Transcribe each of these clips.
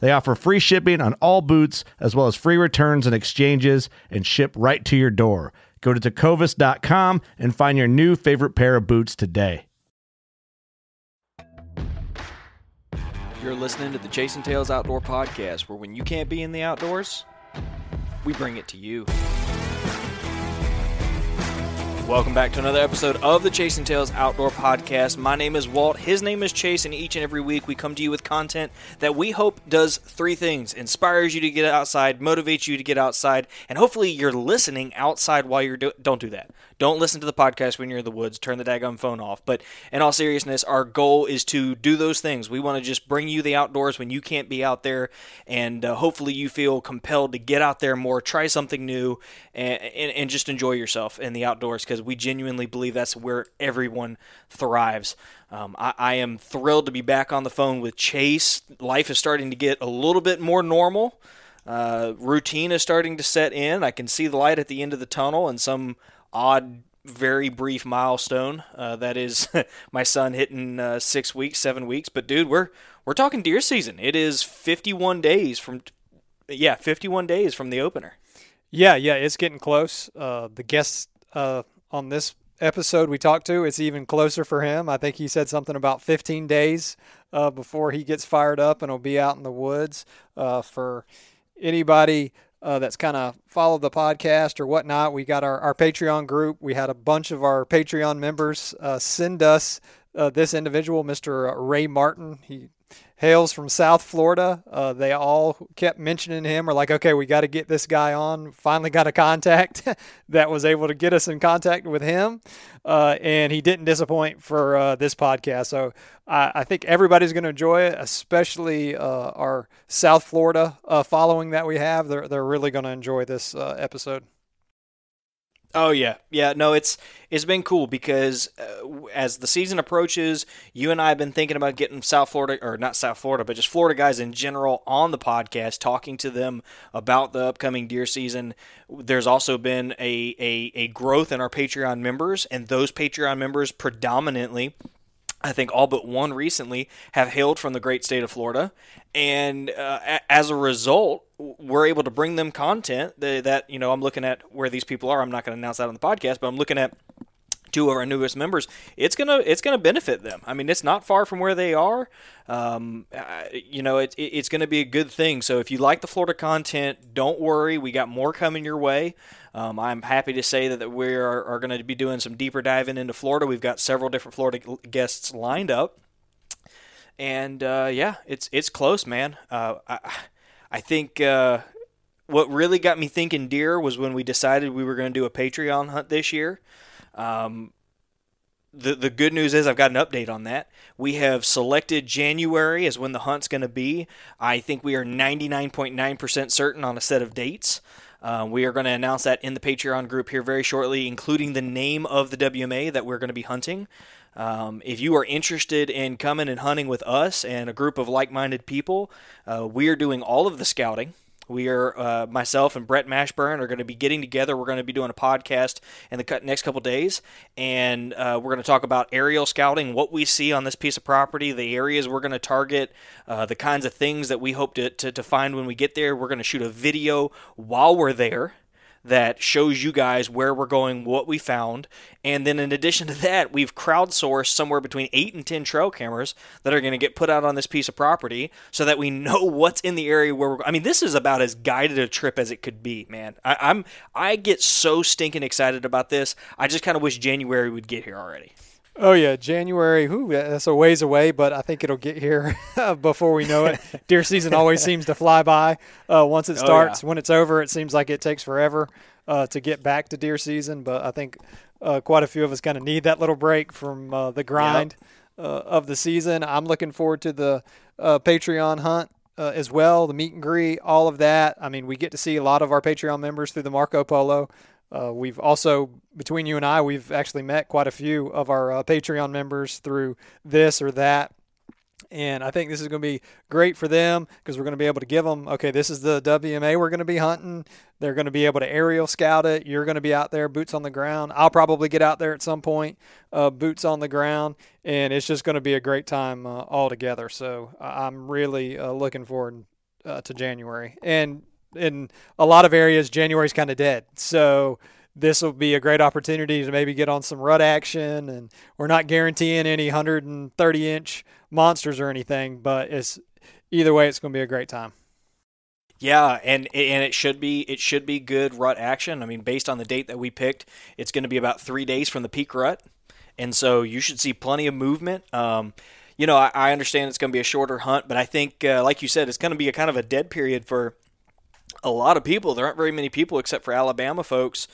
They offer free shipping on all boots, as well as free returns and exchanges, and ship right to your door. Go to tecovas.com and find your new favorite pair of boots today. You're listening to the Chasing Tails Outdoor Podcast, where when you can't be in the outdoors, we bring it to you. Welcome back to another episode of the Chasing Tails Outdoor Podcast. My name is Walt. His name is Chase, and each and every week we come to you with content that we hope does three things inspires you to get outside, motivates you to get outside, and hopefully you're listening outside while you're doing. Don't do that. Don't listen to the podcast when you're in the woods. Turn the daggum phone off. But in all seriousness, our goal is to do those things. We want to just bring you the outdoors when you can't be out there, and uh, hopefully you feel compelled to get out there more, try something new, and, and, and just enjoy yourself in the outdoors because we genuinely believe that's where everyone thrives. Um, I, I, am thrilled to be back on the phone with Chase. Life is starting to get a little bit more normal. Uh, routine is starting to set in. I can see the light at the end of the tunnel and some odd, very brief milestone. Uh, that is my son hitting uh, six weeks, seven weeks. But dude, we're we're talking deer season. It is 51 days from, yeah, 51 days from the opener. Yeah, yeah, it's getting close. Uh, the guests uh, on this episode we talked to, it's even closer for him. I think he said something about 15 days uh, before he gets fired up and will be out in the woods. Uh, for anybody uh, that's kind of followed the podcast or whatnot, we got our, our Patreon group. We had a bunch of our Patreon members uh, send us uh, this individual, Mr. Ray Martin. He hails from South Florida. Uh, they all kept mentioning him. We're like, okay, we got to get this guy on. Finally got a contact that was able to get us in contact with him. Uh, and he didn't disappoint for uh, this podcast. So I, I think everybody's going to enjoy it, especially uh, our South Florida uh, following that we have. They're, they're really going to enjoy this uh, episode. Oh yeah, yeah. No, it's it's been cool because uh, as the season approaches, you and I have been thinking about getting South Florida or not South Florida, but just Florida guys in general on the podcast, talking to them about the upcoming deer season. There's also been a a, a growth in our Patreon members, and those Patreon members predominantly I think all but one recently have hailed from the great state of Florida, and uh, as a result, we're able to bring them content that, that, you know I'm looking at where these people are. I'm not going to announce that on the podcast, but I'm looking at two of our newest members. It's gonna it's gonna benefit them. I mean, it's not far from where they are. Um, you know, it, it's going to be a good thing. So if you like the Florida content, don't worry. We got more coming your way. Um, I'm happy to say that, that we are, are going to be doing some deeper diving into Florida. We've got several different Florida guests lined up, and uh, yeah, it's it's close, man. Uh, I I think. Uh, what really got me thinking deer was when we decided we were going to do a Patreon hunt this year. Um, the the good news is I've got an update on that. We have selected January as when the hunt's going to be. I think we are 99.9% certain on a set of dates. Uh, we are going to announce that in the Patreon group here very shortly, including the name of the WMA that we're going to be hunting. Um, if you are interested in coming and hunting with us and a group of like minded people, uh, we are doing all of the scouting. We are uh, myself and Brett Mashburn are going to be getting together. We're going to be doing a podcast in the next couple days, and uh, we're going to talk about aerial scouting, what we see on this piece of property, the areas we're going to target, uh, the kinds of things that we hope to, to, to find when we get there. We're going to shoot a video while we're there that shows you guys where we're going, what we found. And then in addition to that, we've crowdsourced somewhere between 8 and 10 trail cameras that are going to get put out on this piece of property so that we know what's in the area where we're I mean, this is about as guided a trip as it could be, man. I, I'm I get so stinking excited about this. I just kind of wish January would get here already. Oh yeah, January. Whew, that's a ways away, but I think it'll get here before we know it. Deer season always seems to fly by. Uh, once it starts, oh, yeah. when it's over, it seems like it takes forever uh, to get back to deer season. But I think uh, quite a few of us kind of need that little break from uh, the grind yep. Uh, of the season. I'm looking forward to the uh, Patreon hunt. as well, the meet and greet, all of that. I mean, we get to see a lot of our Patreon members through the Marco Polo. Uh, we've also, between you and I, we've actually met quite a few of our uh, Patreon members through this or that. And I think this is going to be great for them because we're going to be able to give them, okay, this is the WMA we're going to be hunting. They're going to be able to aerial scout it. You're going to be out there, boots on the ground. I'll probably get out there at some point, uh, boots on the ground. And it's just going to be a great time uh, all together. So I'm really uh, looking forward uh, to January. And in a lot of areas, January's kind of dead. So this will be a great opportunity to maybe get on some rut action. And we're not guaranteeing any 130 inch monsters or anything, but it's either way, it's going to be a great time. Yeah, and and it should be it should be good rut action. I mean, based on the date that we picked, it's going to be about three days from the peak rut, and so you should see plenty of movement. Um, you know, I, I, understand it's going to be a shorter hunt, but I think, uh, like you said, it's going to be a kind of a dead period for a lot of people. There aren't very many people except for Alabama folks.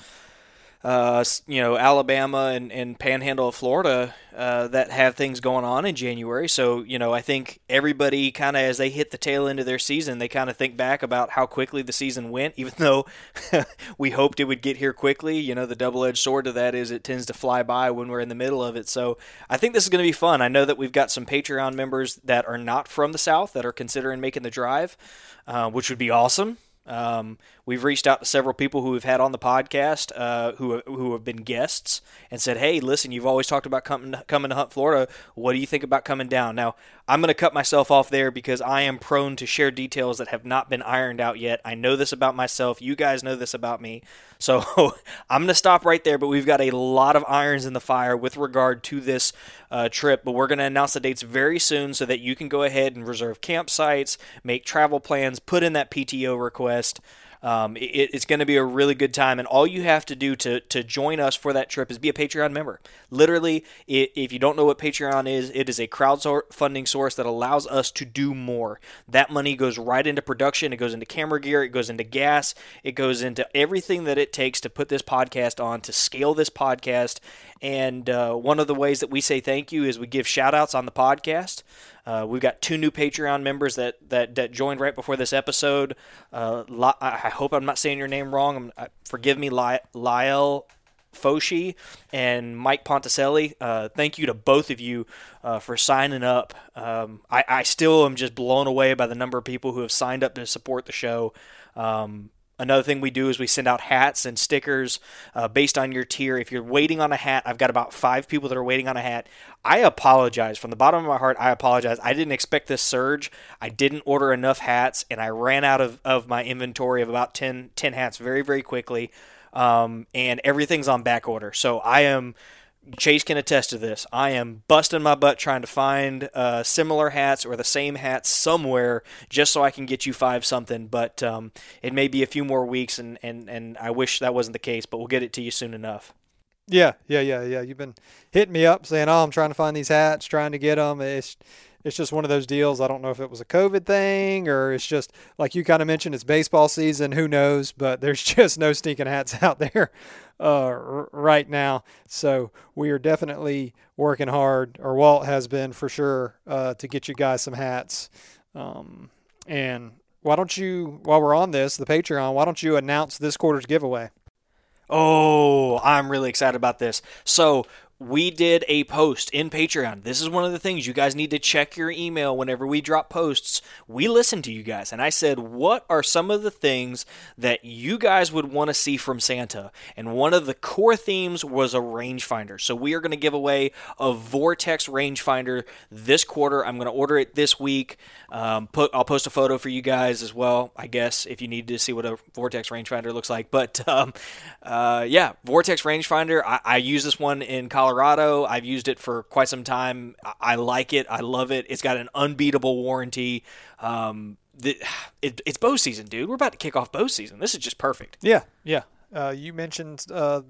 Uh, you know, Alabama and, and Panhandle of Florida uh, that have things going on in January. So, you know, I think everybody kind of as they hit the tail end of their season, they kind of think back about how quickly the season went, even though we hoped it would get here quickly. You know, the double edged sword to that is it tends to fly by when we're in the middle of it. So I think this is going to be fun. I know that we've got some Patreon members that are not from the South that are considering making the drive, uh, which would be awesome. Um, we've reached out to several people who we've had on the podcast uh, who who have been guests and said, "Hey, listen, you've always talked about coming coming to Hunt Florida. What do you think about coming down?" Now, I'm going to cut myself off there because I am prone to share details that have not been ironed out yet. I know this about myself. You guys know this about me. So I'm going to stop right there. But we've got a lot of irons in the fire with regard to this uh, trip. But we're going to announce the dates very soon so that you can go ahead and reserve campsites, make travel plans, put in that PTO request. Um, it, it's going to be a really good time, and all you have to do to, to join us for that trip is be a Patreon member. Literally, if you don't know what Patreon is, it is a crowdfunding source that allows us to do more. That money goes right into production, it goes into camera gear, it goes into gas, it goes into everything that it takes to put this podcast on, to scale this podcast. And uh, one of the ways that we say thank you is we give shout outs on the podcast. Uh, we've got two new Patreon members that, that, that joined right before this episode. Uh, I hope I'm not saying your name wrong. Uh, forgive me, Lyle Foshi and Mike Ponticelli. Uh, thank you to both of you uh, for signing up. Um, I, I, still am just blown away by the number of people who have signed up to support the show. Um, Another thing we do is we send out hats and stickers uh, based on your tier. If you're waiting on a hat, I've got about five people that are waiting on a hat. I apologize from the bottom of my heart. I apologize. I didn't expect this surge. I didn't order enough hats, and I ran out of, of my inventory of about 10, 10 hats very, very quickly. Um, and everything's on back order. So I am Chase can attest to this. I am busting my butt trying to find uh, similar hats or the same hats somewhere just so I can get you five something. But um, it may be a few more weeks, and, and, and I wish that wasn't the case, but we'll get it to you soon enough. Yeah, yeah, yeah, yeah. You've been hitting me up saying, "Oh, I'm trying to find these hats, trying to get them." It's it's just one of those deals. I don't know if it was a COVID thing or it's just like you kind of mentioned, it's baseball season. Who knows? But there's just no stinking hats out there uh, r- right now. So we are definitely working hard, or Walt has been for sure, uh, to get you guys some hats. Um, and why don't you, while we're on this, the Patreon, why don't you announce this quarter's giveaway? Oh, I'm really excited about this. So we did a post in Patreon. This is one of the things you guys need to check your email whenever we drop posts. We listen to you guys, and I said, What are some of the things that you guys would want to see from Santa? And one of the core themes was a rangefinder. So we are going to give away a Vortex rangefinder this quarter. I'm going to order it this week. Um, put, I'll post a photo for you guys as well, I guess, if you need to see what a Vortex rangefinder looks like. But um, uh, yeah, Vortex rangefinder. I, I use this one in college Colorado. I've used it for quite some time. I like it. I love it. It's got an unbeatable warranty. Um, the, it, it's bow season, dude. We're about to kick off bow season. This is just perfect. Yeah, yeah. Uh, you mentioned uh,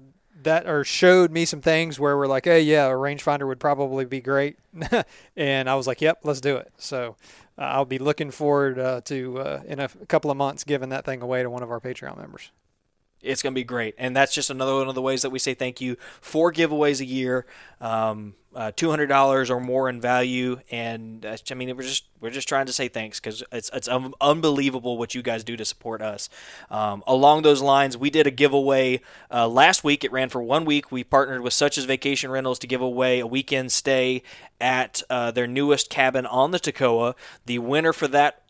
that or showed me some things where we're like, hey, yeah, a rangefinder would probably be great, and I was like, yep, let's do it. So uh, I'll be looking forward uh, to uh, in a, a couple of months giving that thing away to one of our Patreon members it's going to be great. And that's just another one of the ways that we say thank you. Four giveaways a year, um, uh, two hundred dollars or more in value, and uh, I mean we're just we're just trying to say thanks because it's it's un- unbelievable what you guys do to support us. Um, along those lines, we did a giveaway uh, last week. It ran for one week. We partnered with Such as Vacation Rentals to give away a weekend stay at uh, their newest cabin on the Toccoa. The winner for that.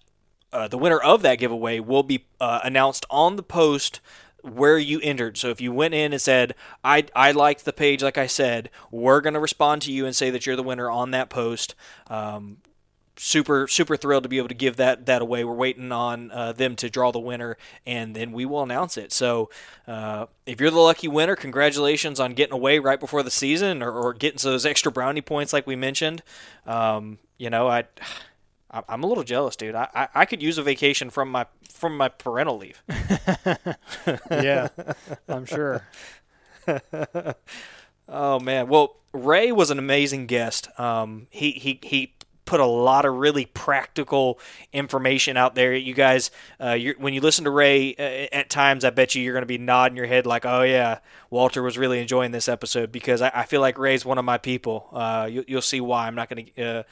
Uh, the winner of that giveaway will be uh, announced on the post where you entered. So if you went in and said, I, I liked the page, like I said, we're going to respond to you and say that you're the winner on that post. Um, super super thrilled to be able to give that that away. We're waiting on uh, them to draw the winner, and then we will announce it. So uh, if you're the lucky winner, congratulations on getting away right before the season or, or getting those extra brownie points like we mentioned. Um, you know, I I'm a little jealous, dude. I, I, I could use a vacation from my from my parental leave. yeah, I'm sure. oh man. Well, Ray was an amazing guest. Um, he he he put a lot of really practical information out there. You guys, uh, when you listen to Ray uh, at times, I bet you you're going to be nodding your head like, "Oh yeah, Walter was really enjoying this episode," because I, I feel like Ray's one of my people. Uh, you, will see why. I'm not going to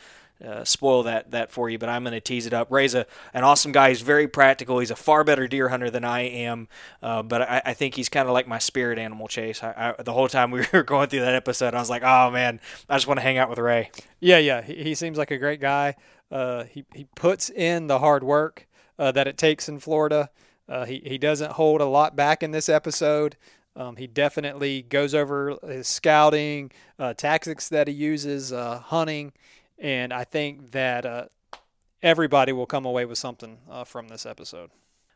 uh, spoil that that for you, but I'm going to tease it up. Ray's a, an awesome guy. He's very practical. He's a far better deer hunter than I am, uh, but I, I, think he's kind of like my spirit animal, Chase. I, I, the whole time we were going through that episode, I was like, oh man, I just want to hang out with Ray. Yeah, yeah, he, he seems like a great guy. Uh, he he puts in the hard work uh, that it takes in Florida. Uh, he he doesn't hold a lot back in this episode. Um, he definitely goes over his scouting, tactics that he uses, hunting and I think that uh, everybody will come away with something uh, from this episode.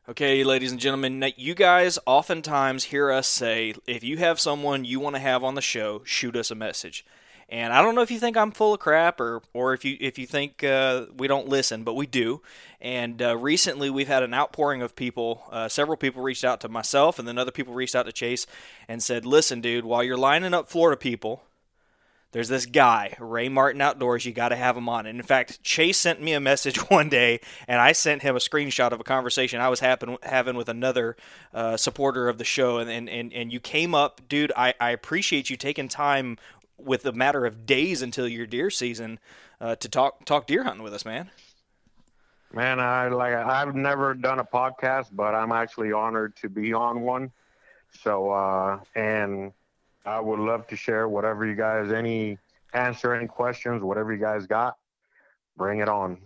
Okay, ladies and gentlemen, you guys oftentimes hear us say, if you have someone you want to have on the show, shoot us a message. And I don't know if you think I'm full of crap or, or if you if you think uh, we don't listen, but we do. And uh, recently we've had an outpouring of people. Uh, several people reached out to myself, and then other people reached out to Chase and said, "Listen, dude, while you're lining up Florida people, there's this guy, Ray Martin Outdoors. You got to have him on. And in fact, Chase sent me a message one day, and I sent him a screenshot of a conversation I was happen, having with another uh, supporter of the show. And, and, and, you came up, dude. I, I appreciate you taking time with a matter of days until your deer season uh, to talk talk deer hunting with us, man. Man, I like I've never done a podcast, but I'm actually honored to be on one. So, uh, and I would love to share whatever you guys, any answer any questions, whatever you guys got, bring it on.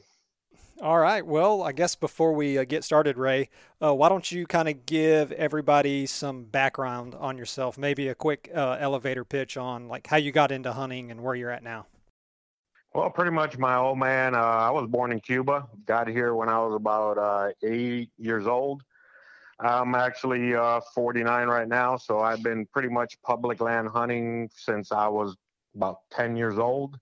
All right. Well, I guess before we uh, get started, Ray, uh, why don't you kind of give everybody some background on yourself? Maybe a quick uh, elevator pitch on like how you got into hunting and where you're at now. Well, pretty much my old man. Uh, I was born in Cuba. Got here when I was about uh, eight years old. I'm actually uh, 49 right now, so I've been pretty much public land hunting since I was about 10 years old.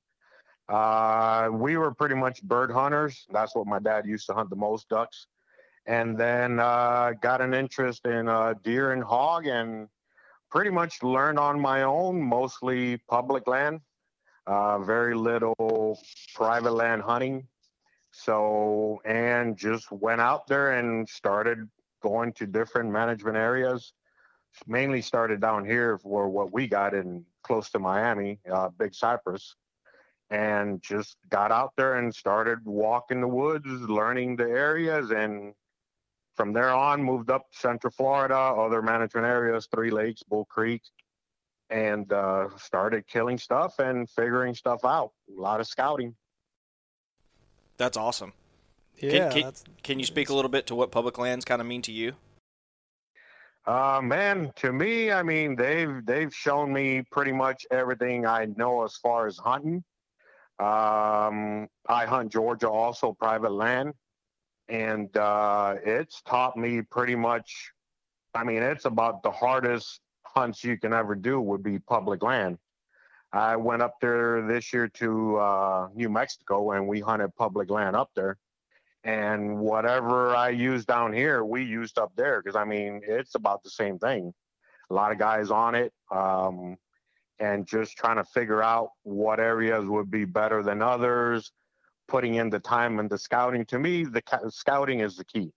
Uh, we were pretty much bird hunters. That's what my dad used to hunt the most ducks. And then uh, got an interest in uh, deer and hog and pretty much learned on my own, mostly public land, uh, very little private land hunting. So, and just went out there and started going to different management areas. Mainly started down here for what we got in close to Miami, uh, Big Cypress, and just got out there and started walking the woods, learning the areas, and from there on moved up Central Florida, other management areas, Three Lakes, Bull Creek, and uh, started killing stuff and figuring stuff out. A lot of scouting. That's awesome. Yeah. Can, can, can you speak a little bit to what public lands kind of mean to you? Uh, man, to me, I mean, they've they've shown me pretty much everything I know as far as hunting. Um, I hunt Georgia, also private land, and uh, it's taught me pretty much. I mean, it's about the hardest hunts you can ever do would be public land. I went up there this year to uh, New Mexico, and we hunted public land up there and whatever I use down here, we used up there because I mean it's about the same thing. A lot of guys on it, um, and just trying to figure out what areas would be better than others. Putting in the time and the scouting. To me, the scouting is the key.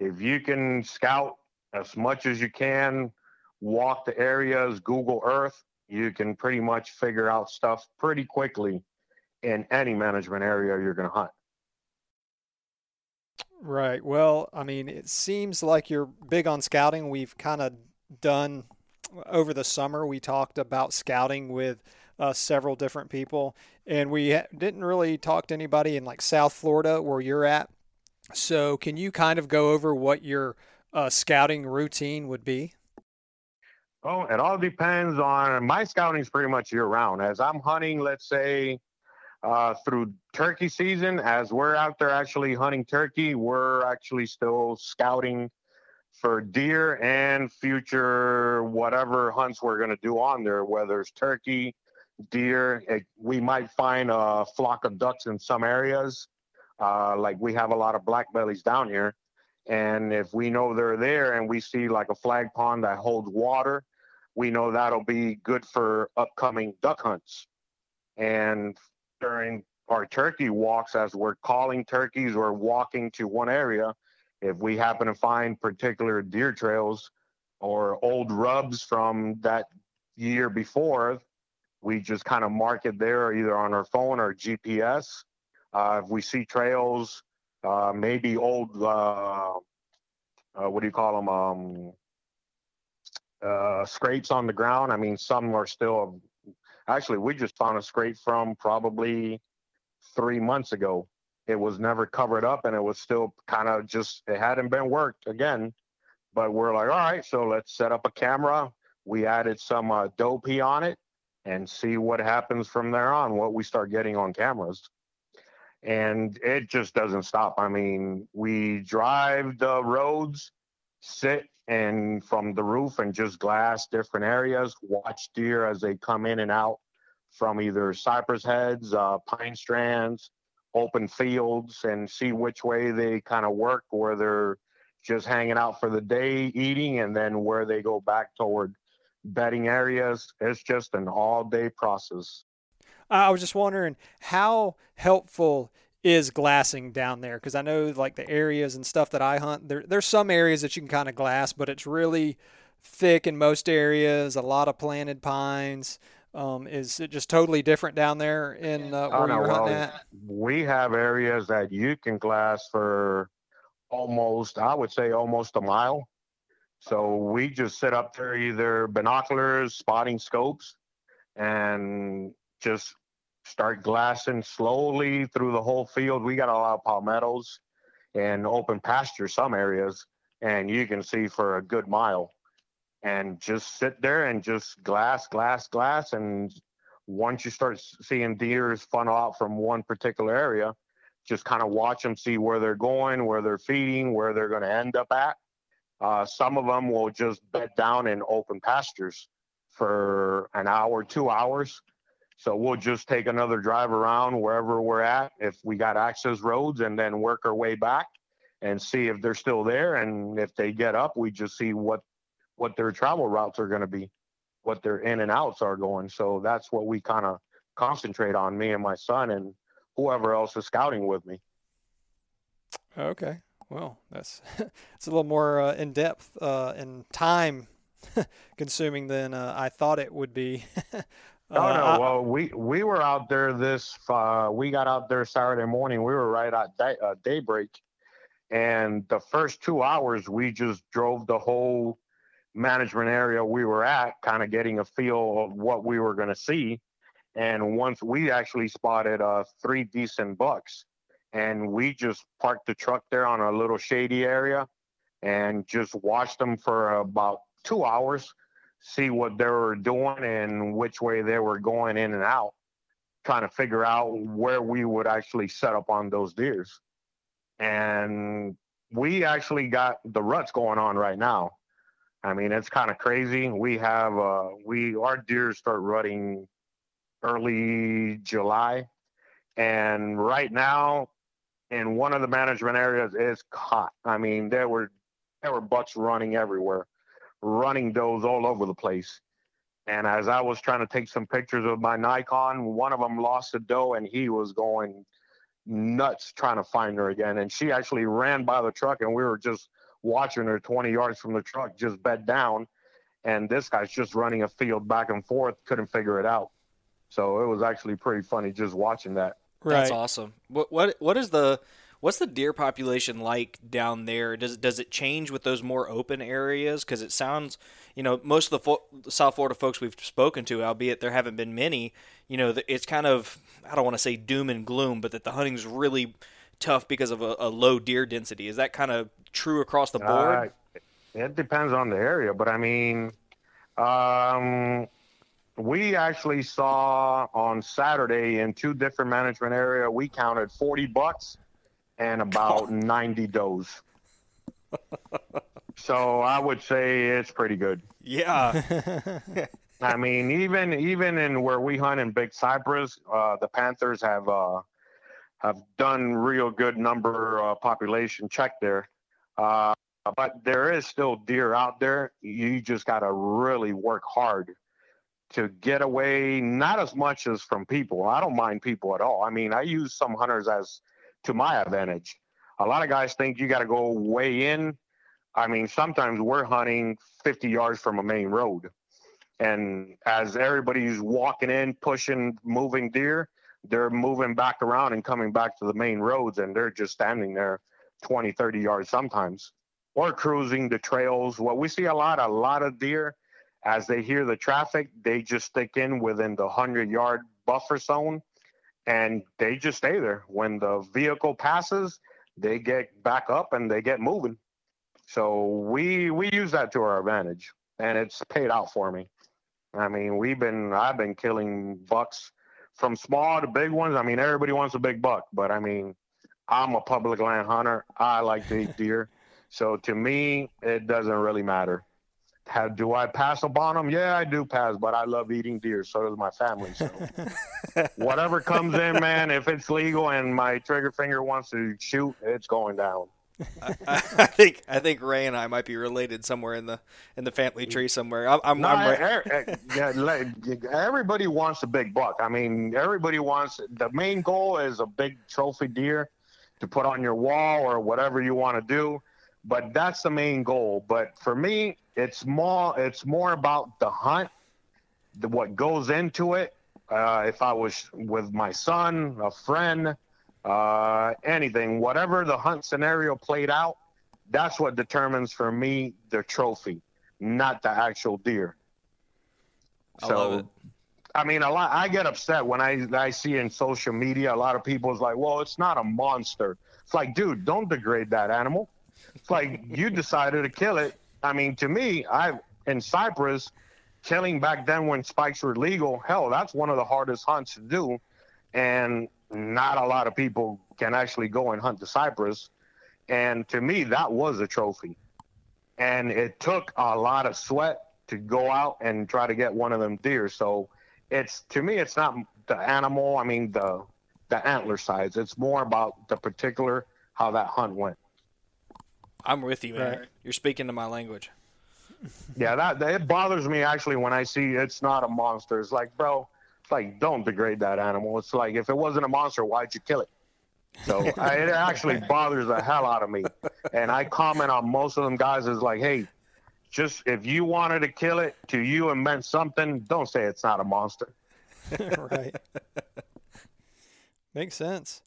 If you can scout as much as you can, walk the areas, Google Earth, you can pretty much figure out stuff pretty quickly in any management area you're going to hunt. Right. Well, I mean, it seems like you're big on scouting. We've kind of done over the summer, we talked about scouting with uh, several different people, and we didn't really talk to anybody in like South Florida where you're at. So, can you kind of go over what your uh, scouting routine would be? Oh, it all depends on my scouting is pretty much year round. As I'm hunting, let's say uh, through turkey season. As we're out there actually hunting turkey, we're actually still scouting for deer and future whatever hunts we're going to do on there, whether it's turkey, deer. It, we might find a flock of ducks in some areas. Uh, like we have a lot of black bellies down here. And if we know they're there and we see like a flag pond that holds water, we know that'll be good for upcoming duck hunts. And during our turkey walks as we're calling turkeys or walking to one area if we happen to find particular deer trails or old rubs from that year before we just kind of mark it there either on our phone or gps uh, if we see trails uh, maybe old uh, uh what do you call them um, uh, scrapes on the ground i mean some are still Actually, we just found a scrape from probably three months ago. It was never covered up and it was still kind of just, it hadn't been worked again. But we're like, all right, so let's set up a camera. We added some uh, Doe-P on it and see what happens from there on, what we start getting on cameras. And it just doesn't stop. I mean, we drive the roads, sit and from the roof and just glass different areas, watch deer as they come in and out from either cypress heads, uh, pine strands, open fields, and see which way they kind of work, where they're just hanging out for the day eating, and then where they go back toward bedding areas. It's just an all day process. I was just wondering how helpful is glassing down there because I know like the areas and stuff that I hunt there there's some areas that you can kind of glass but it's really thick in most areas a lot of planted pines um, is it just totally different down there in uh, where oh, no, you're hunting well, at? we have areas that you can glass for almost I would say almost a mile. So we just sit up there either binoculars spotting scopes and just start glassing slowly through the whole field. We got a lot of palmettos and open pasture some areas, and you can see for a good mile. And just sit there and just glass, glass, glass. And once you start seeing deers funnel out from one particular area, just kind of watch them, see where they're going, where they're feeding, where they're going to end up at. Uh, some of them will just bed down in open pastures for an hour, two hours, so we'll just take another drive around wherever we're at if we got access roads and then work our way back and see if they're still there. And if they get up, we just see what what their travel routes are going to be, what their in and outs are going. So that's what we kind of concentrate on, me and my son and whoever else is scouting with me. Okay. Well, that's it's a little more uh, in depth uh, and time consuming than uh, I thought it would be. No, uh, no. well, we we were out there this. Uh, we got out there Saturday morning. We were right at day, uh, daybreak, and the first two hours we just drove the whole management area we were at, kind of getting a feel of what we were going to see. And once we actually spotted uh, three decent bucks, and we just parked the truck there on a little shady area and just watched them for about two hours, see what they were doing and which way they were going in and out, trying to figure out where we would actually set up on those deers. And we actually got the ruts going on right now. I mean, it's kind of crazy. We have uh, we our deer start rutting early July, and right now, in one of the management areas is caught. I mean, there were there were bucks running everywhere, running does all over the place. And as I was trying to take some pictures of my Nikon, one of them lost a doe, and he was going nuts trying to find her again. And she actually ran by the truck, and we were just watching her 20 yards from the truck, just bed down. And this guy's just running a field back and forth, couldn't figure it out. So it was actually pretty funny just watching that. Right. That's awesome. What what what is the what's the deer population like down there? Does does it change with those more open areas? Because it sounds, you know, most of the fo- South Florida folks we've spoken to, albeit there haven't been many, you know, it's kind of I don't want to say doom and gloom, but that the hunting's really tough because of a, a low deer density. Is that kind of true across the board? Uh, it depends on the area, but I mean, um, we actually saw on Saturday in two different management area. We counted forty bucks and about ninety does. so I would say it's pretty good. Yeah. I mean, even even in where we hunt in Big Cypress, uh, the Panthers have uh, have done real good number uh, population check there. Uh, but there is still deer out there. You just got to really work hard to get away. Not as much as from people. I don't mind people at all. I mean, I use some hunters as to my advantage. A lot of guys think you got to go way in. I mean, sometimes we're hunting 50 yards from a main road. And as everybody's walking in, pushing, moving deer, they're moving back around and coming back to the main roads and they're just standing there 20, 30 yards sometimes or cruising the trails. What we see a lot, a lot of deer, as they hear the traffic, they just stick in within the 100 yard buffer zone and they just stay there. When the vehicle passes, they get back up and they get moving. So we we use that to our advantage, and it's paid out for me. I mean, we've been I've been killing bucks from small to big ones. I mean, everybody wants a big buck, but I mean, I'm a public land hunter. I like to eat deer, so to me, it doesn't really matter. How, do I pass up on them? Yeah, I do pass, but I love eating deer. So does my family. So whatever comes in, man, if it's legal and my trigger finger wants to shoot, it's going down. I, I, think I think Ray and I might be related somewhere in the in the family tree somewhere. I'm, I'm, No, I'm Ray. er- yeah, everybody wants a big buck. I mean, everybody wants the main goal is a big trophy deer to put on your wall or whatever you want to do. But that's the main goal. But for me, it's more it's more about the hunt, the, what goes into it. Uh, if I was with my son, a friend, uh, anything, whatever the hunt scenario played out, that's what determines for me the trophy, not the actual deer. I love it. I mean, a lot. I get upset when I I see in social media a lot of people's like, "Well, it's not a monster." It's like, dude, don't degrade that animal. It's like you decided to kill it. I mean, to me, I in Cypress, killing back then when spikes were legal, hell, that's one of the hardest hunts to do, and not a lot of people can actually go and hunt the cypress. And to me, that was a trophy, and it took a lot of sweat to go out and try to get one of them deer. So it's to me, it's not the animal. I mean the the antler size. It's more about the particular how that hunt went. I'm with you, man. Right. You're speaking to my language. Yeah, that, that it bothers me actually when I see it's not a monster. It's like, bro, it's like don't degrade that animal. It's like if it wasn't a monster, why'd you kill it? So I, it actually bothers the hell out of me. And I comment on most of them guys is like, hey, just if you wanted to kill it to you and meant something, don't say it's not a monster. right. Makes sense.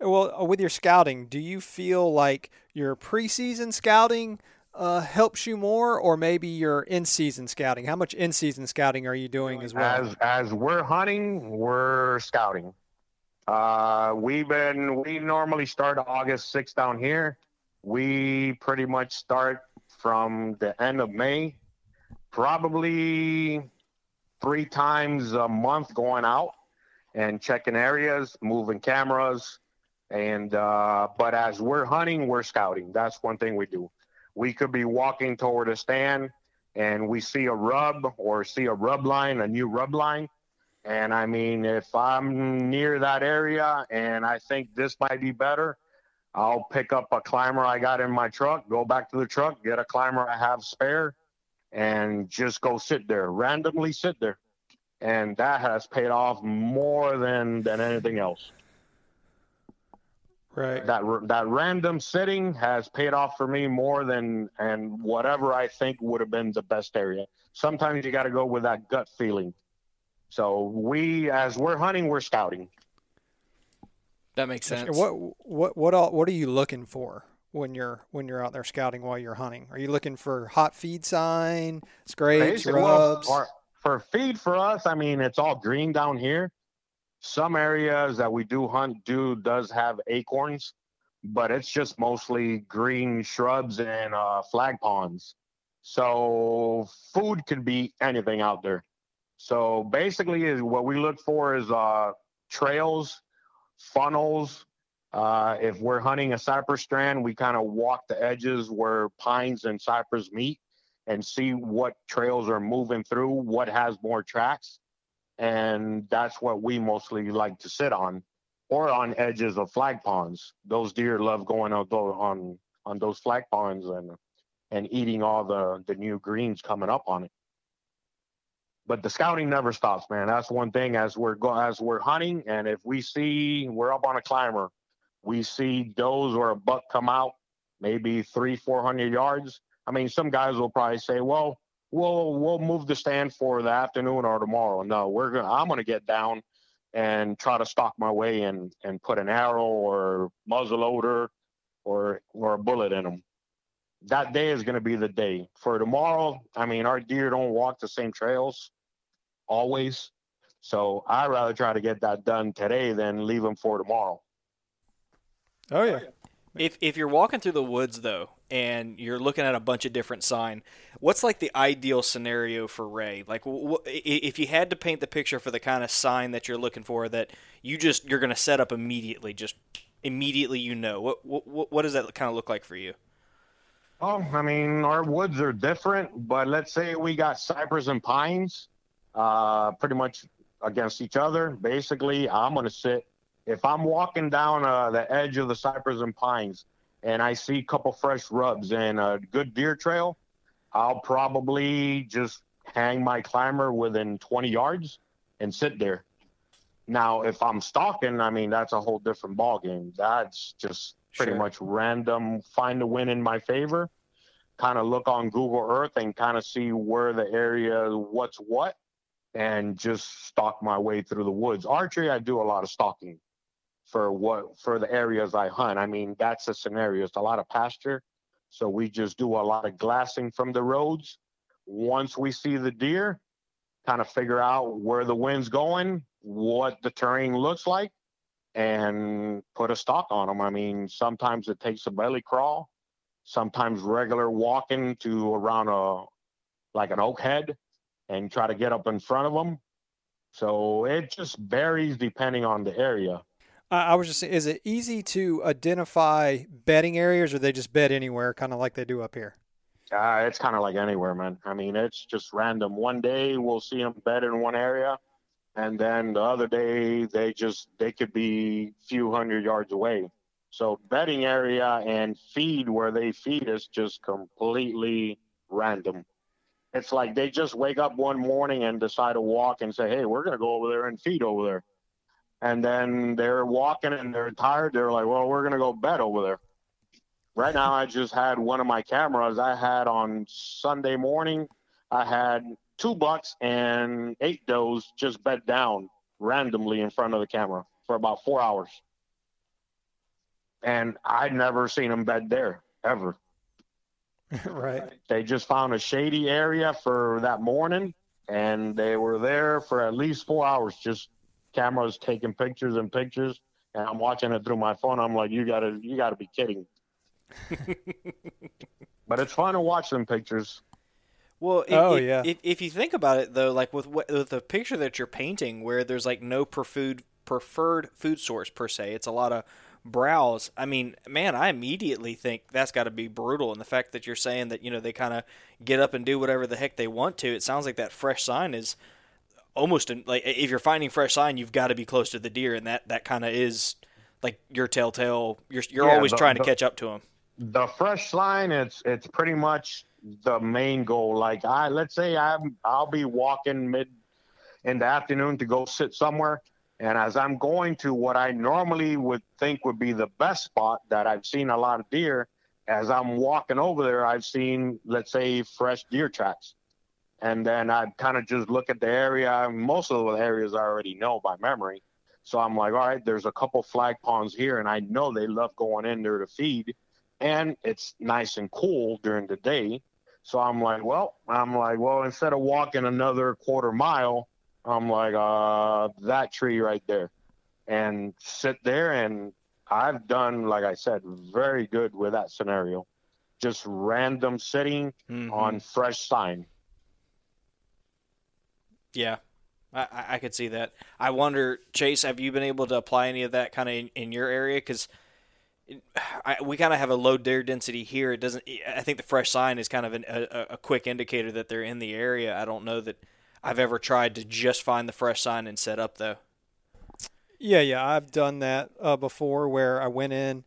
Well, uh, with your scouting, do you feel like your preseason scouting uh, helps you more, or maybe your in-season scouting? How much in-season scouting are you doing as well? As as we're hunting, we're scouting. Uh, we've been we normally start August 6th down here. We pretty much start from the end of May, probably three times a month going out and checking areas, moving cameras, and uh, but as we're hunting, we're scouting. That's one thing we do. We could be walking toward a stand and we see a rub or see a rub line, a new rub line. And I mean, if I'm near that area and I think this might be better, I'll pick up a climber I got in my truck, go back to the truck, get a climber I have spare, and just go sit there, randomly sit there. And that has paid off more than, than anything else. Right. That that random sitting has paid off for me more than and whatever I think would have been the best area. Sometimes you got to go with that gut feeling. So we, as we're hunting, we're scouting. That makes sense. What what what all, what are you looking for when you're when you're out there scouting while you're hunting? Are you looking for hot feed sign, scrapes, Basically, well, rubs? for feed for us, I mean, it's all green down here. Some areas that we do hunt do does have acorns, but it's just mostly green shrubs and uh, flag ponds. So food could be anything out there. So basically, is what we look for is uh, trails, funnels. Uh, if we're hunting a cypress strand, we kind of walk the edges where pines and cypress meet and see what trails are moving through, what has more tracks. And that's what we mostly like to sit on or on edges of flag ponds. Those deer love going tho- on on those flag ponds and and eating all the the new greens coming up on it. But the scouting never stops, man. That's one thing as we're go as we're hunting and if we see we're up on a climber, we see does or a buck come out maybe three, four hundred yards. I mean, some guys will probably say, "Well, we'll we'll move the stand for the afternoon or tomorrow." No, we're gonna. I'm gonna get down and try to stalk my way and and put an arrow or muzzle loader or or a bullet in them. That day is gonna be the day. For tomorrow, I mean, our deer don't walk the same trails always, so I'd rather try to get that done today than leave them for tomorrow. oh yeah. If if you're walking through the woods though, and you're looking at a bunch of different sign, what's like the ideal scenario for Ray? Like, wh- if you had to paint the picture for the kind of sign that you're looking for, that you just you're going to set up immediately, just immediately, you know, what what what does that kind of look like for you? Oh, I mean, our woods are different, but let's say we got cypress and pines, uh, pretty much against each other. Basically, I'm gonna sit. If I'm walking down uh, the edge of the cypress and pines, and I see a couple fresh rubs and a good deer trail, I'll probably just hang my climber within 20 yards and sit there. Now, if I'm stalking, I mean, that's a whole different ball game. That's just pretty Sure. much random, find the win in my favor, kind of look on Google Earth and kind of see where the area, what's what, and just stalk my way through the woods. Archery, I do a lot of stalking for what for the areas I hunt. I mean, that's a scenario. It's a lot of pasture, so we just do a lot of glassing from the roads. Once we see the deer, kind of figure out where the wind's going, what the terrain looks like, and put a stalk on them. I mean, sometimes it takes a belly crawl, sometimes regular walking to around a like an oak head and try to get up in front of them. So it just varies depending on the area. I, was just saying, is it easy to identify bedding areas, or they just bed anywhere, kind of like they do up here? Uh, it's kind of like anywhere, man. I mean, it's just random. One day we'll see them bed in one area, and then the other day they just they could be few hundred yards away. So bedding area and feed where they feed is just completely random. It's like they just wake up one morning and decide to walk and say, "Hey, we're gonna go over there and feed over there," and then they're walking and they're tired. They're like, "Well, we're gonna go bed over there." Right now, I just had one of my cameras I had on Sunday morning. I had two bucks and eight does just bed down randomly in front of the camera for about four hours. And I'd never seen them bed there ever. right. They just found a shady area for that morning, and they were there for at least four hours, just cameras taking pictures and pictures. And I'm watching it through my phone. I'm like, you gotta, you gotta be kidding. but it's fun to watch them pictures. Well, it, Oh, it- yeah. If, if you think about it, though, like with what, with the picture that you're painting, where there's like no preferred preferred food source per se, it's a lot of browse. I mean, man, I immediately think that's got to be brutal. And the fact that you're saying that you know they kind of get up and do whatever the heck they want to, it sounds like that fresh sign is almost in, like if you're finding fresh sign, you've got to be close to the deer, and that that kind of is like your telltale. You're you're Yeah, always the- trying to the- catch up to them. the fresh line it's it's pretty much the main goal like i let's say i'm i'll be walking mid in the afternoon to go sit somewhere and as i'm going to what i normally would think would be the best spot that i've seen a lot of deer as i'm walking over there i've seen let's say fresh deer tracks and then i kind of just look at the area most of the areas i already know by memory so i'm like all right there's a couple flag ponds here and i know they love going in there to feed and it's nice and cool during the day. So I'm like, well, I'm like, well, instead of walking another quarter mile, I'm like, uh, that tree right there, and sit there. And I've done, like I said, very good with that scenario. Just random sitting Mhm. on fresh sign. Yeah, I, I- could see that. I wonder, Chase, have you been able to apply any of that kind of in, in your area? Because we kind of have a low deer density here. It doesn't. I think the fresh sign is kind of an, a, a quick indicator that they're in the area. I don't know that I've ever tried to just find the fresh sign and set up though. Yeah, yeah, I've done that uh, before where I went in,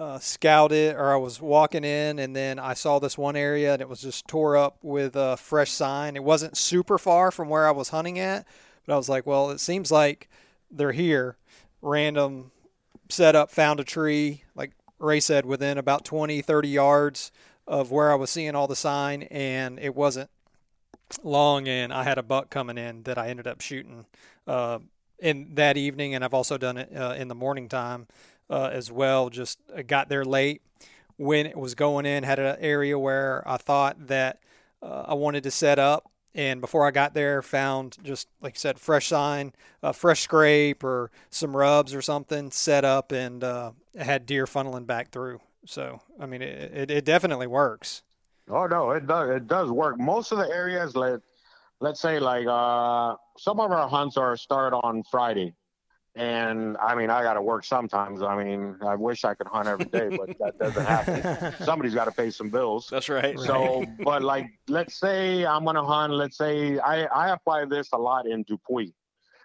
uh, scouted, or I was walking in, and then I saw this one area and it was just tore up with a fresh sign. It wasn't super far from where I was hunting at, but I was like, well, it seems like they're here. Random setup, found a tree, like Ray said, within about 20, 30 yards of where I was seeing all the sign, and it wasn't long, and I had a buck coming in that I ended up shooting. Uh, in that evening, and I've also done it uh, in the morning time uh, as well. Just uh, got there late when it was going in, had an area where I thought that uh, I wanted to set up. And before I got there, found just like I said, fresh sign, a fresh scrape, or some rubs or something set up, and uh, had deer funneling back through. So I mean, it, it, it definitely works. Oh no, it does. It does work. Most of the areas, let let's say, like uh, some of our hunts are start on Friday, and I mean, I got to work sometimes. I mean, I wish I could hunt every day, but that doesn't happen. Somebody's got to pay some bills. That's right. So, but like, let's say I'm gonna hunt. Let's say I I apply this a lot in DuPuis.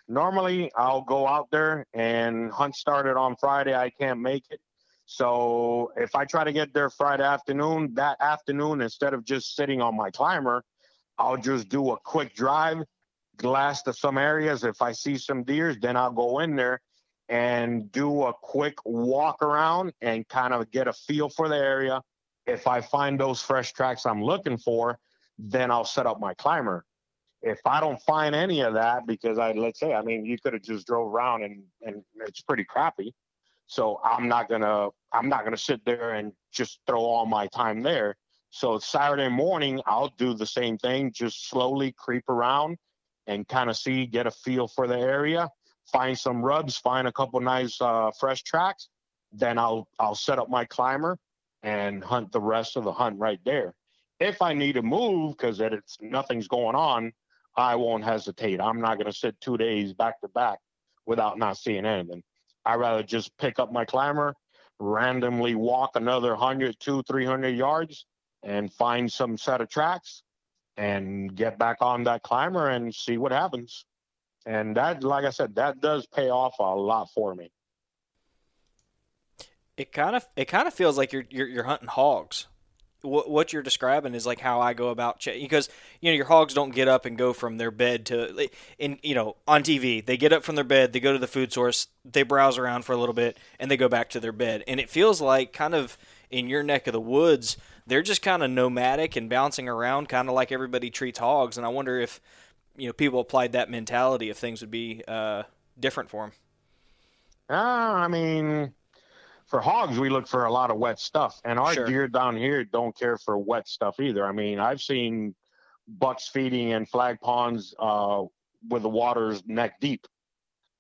Normally, I'll go out there and hunt started on Friday. I can't make it. So if I try to get there Friday afternoon, that afternoon, instead of just sitting on my climber, I'll just do a quick drive, glass to some areas. If I see some deers, then I'll go in there and do a quick walk around and kind of get a feel for the area. If I find those fresh tracks I'm looking for, then I'll set up my climber. If I don't find any of that, because I let's say, I mean, you could have just drove around and and it's pretty crappy. So I'm not gonna I'm not gonna sit there and just throw all my time there. So Saturday morning I'll do the same thing, just slowly creep around and kind of see, get a feel for the area, find some rubs, find a couple nice uh, fresh tracks. Then I'll I'll set up my climber and hunt the rest of the hunt right there. If I need to move because it's nothing's going on, I won't hesitate. I'm not gonna sit two days back to back without not seeing anything. I'd rather just pick up my climber, randomly walk another 100, 200, 300 yards and find some set of tracks and get back on that climber and see what happens. And that, like I said, that does pay off a lot for me. It kind of it kind of feels like you're you're, you're hunting hogs. What, what you're describing is like how I go about ch- because you know your hogs don't get up and go from their bed to in you know on TV they get up from their bed they go to the food source they browse around for a little bit and they go back to their bed and it feels like kind of in your neck of the woods they're just kind of nomadic and bouncing around kind of like everybody treats hogs and I wonder if you know people applied that mentality if things would be uh, different for them. Ah, I mean, for hogs, we look for a lot of wet stuff, and our Sure. deer down here don't care for wet stuff either. I mean, I've seen bucks feeding in flag ponds uh, with the waters neck deep.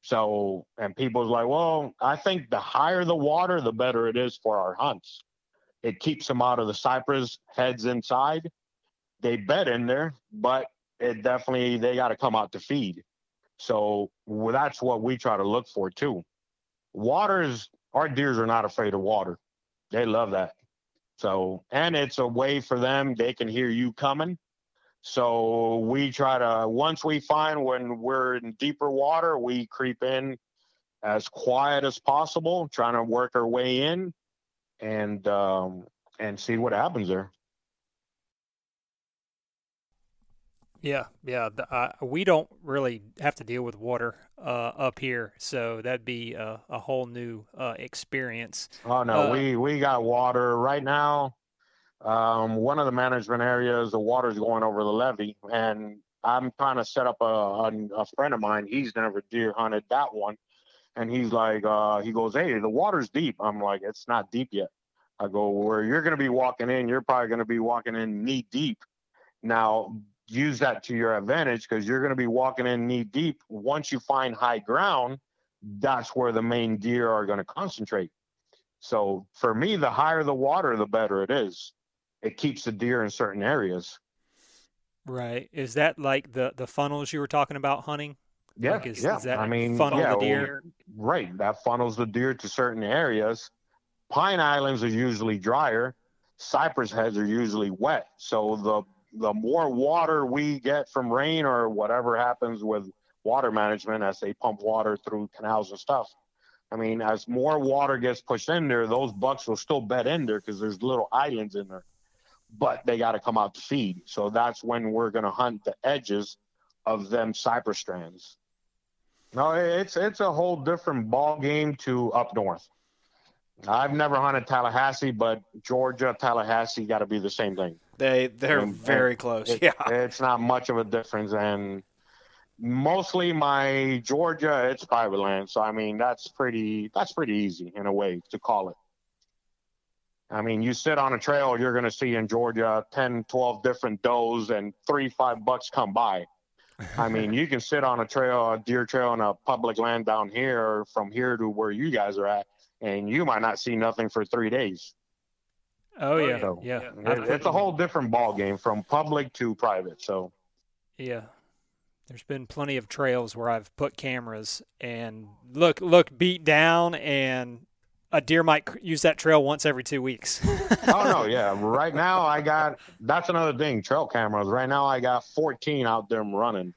So, and people's like, well, I think the higher the water, the better it is for our hunts. It keeps them out of the cypress heads inside. They bed in there, but it definitely they got to come out to feed. So well, that's what we try to look for too. Waters, our deers are not afraid of water. They love that. So, and it's a way for them, they can hear you coming. So we try to, once we find when we're in deeper water, we creep in as quiet as possible, trying to work our way in and, um, and see what happens there. Yeah, yeah. The, uh, we don't really have to deal with water uh, up here, so that'd be a, a whole new uh, experience. Oh no, Uh, we we got water right now. Um, one of the management areas, the water's going over the levee, and I'm trying to set up a, a a friend of mine. He's never deer hunted that one, and he's like, uh, he goes, "Hey, the water's deep." I'm like, "It's not deep yet." I go, "Where you're going to be walking in, you're probably going to be walking in knee deep." Now, use that to your advantage because you're going to be walking in knee deep. Once you find high ground, that's where the main deer are going to concentrate. So for me, the higher the water, the better it is. It keeps the deer in certain areas. Right? Is that like the the funnels you were talking about hunting? Yeah, Like, is- yeah. is I mean, funnel yeah, the well, right. That funnels the deer to certain areas. Pine islands are usually drier. Cypress heads are usually wet. So the the more water we get from rain or whatever happens with water management as they pump water through canals and stuff. I mean, as more water gets pushed in there, those bucks will still bed in there because there's little islands in there. But they got to come out to feed. So that's when we're going to hunt the edges of them cypress strands. No, it's it's a whole different ball game to up north. I've never hunted Tallahassee, but Georgia, Tallahassee got to be the same thing. They they're And- very close. It- yeah. it's not much of a difference, and mostly my Georgia, it's private land, so I mean that's pretty that's pretty easy in a way to call it. I mean, you sit on a trail, you're going to see in Georgia 10, 12 different does and three, five bucks come by. I mean, you can sit on a trail, a deer trail in a public land down here from here to where you guys are at, and you might not see nothing for three days. Oh, oh yeah, So, yeah. It- it's a whole different ball game from public to private. So, Yeah. There's been plenty of trails where I've put cameras and look look beat down and a deer might use that trail once every 2 weeks. oh no, yeah. Right now I got that's another thing. Trail cameras. Right now I got 14 out there running,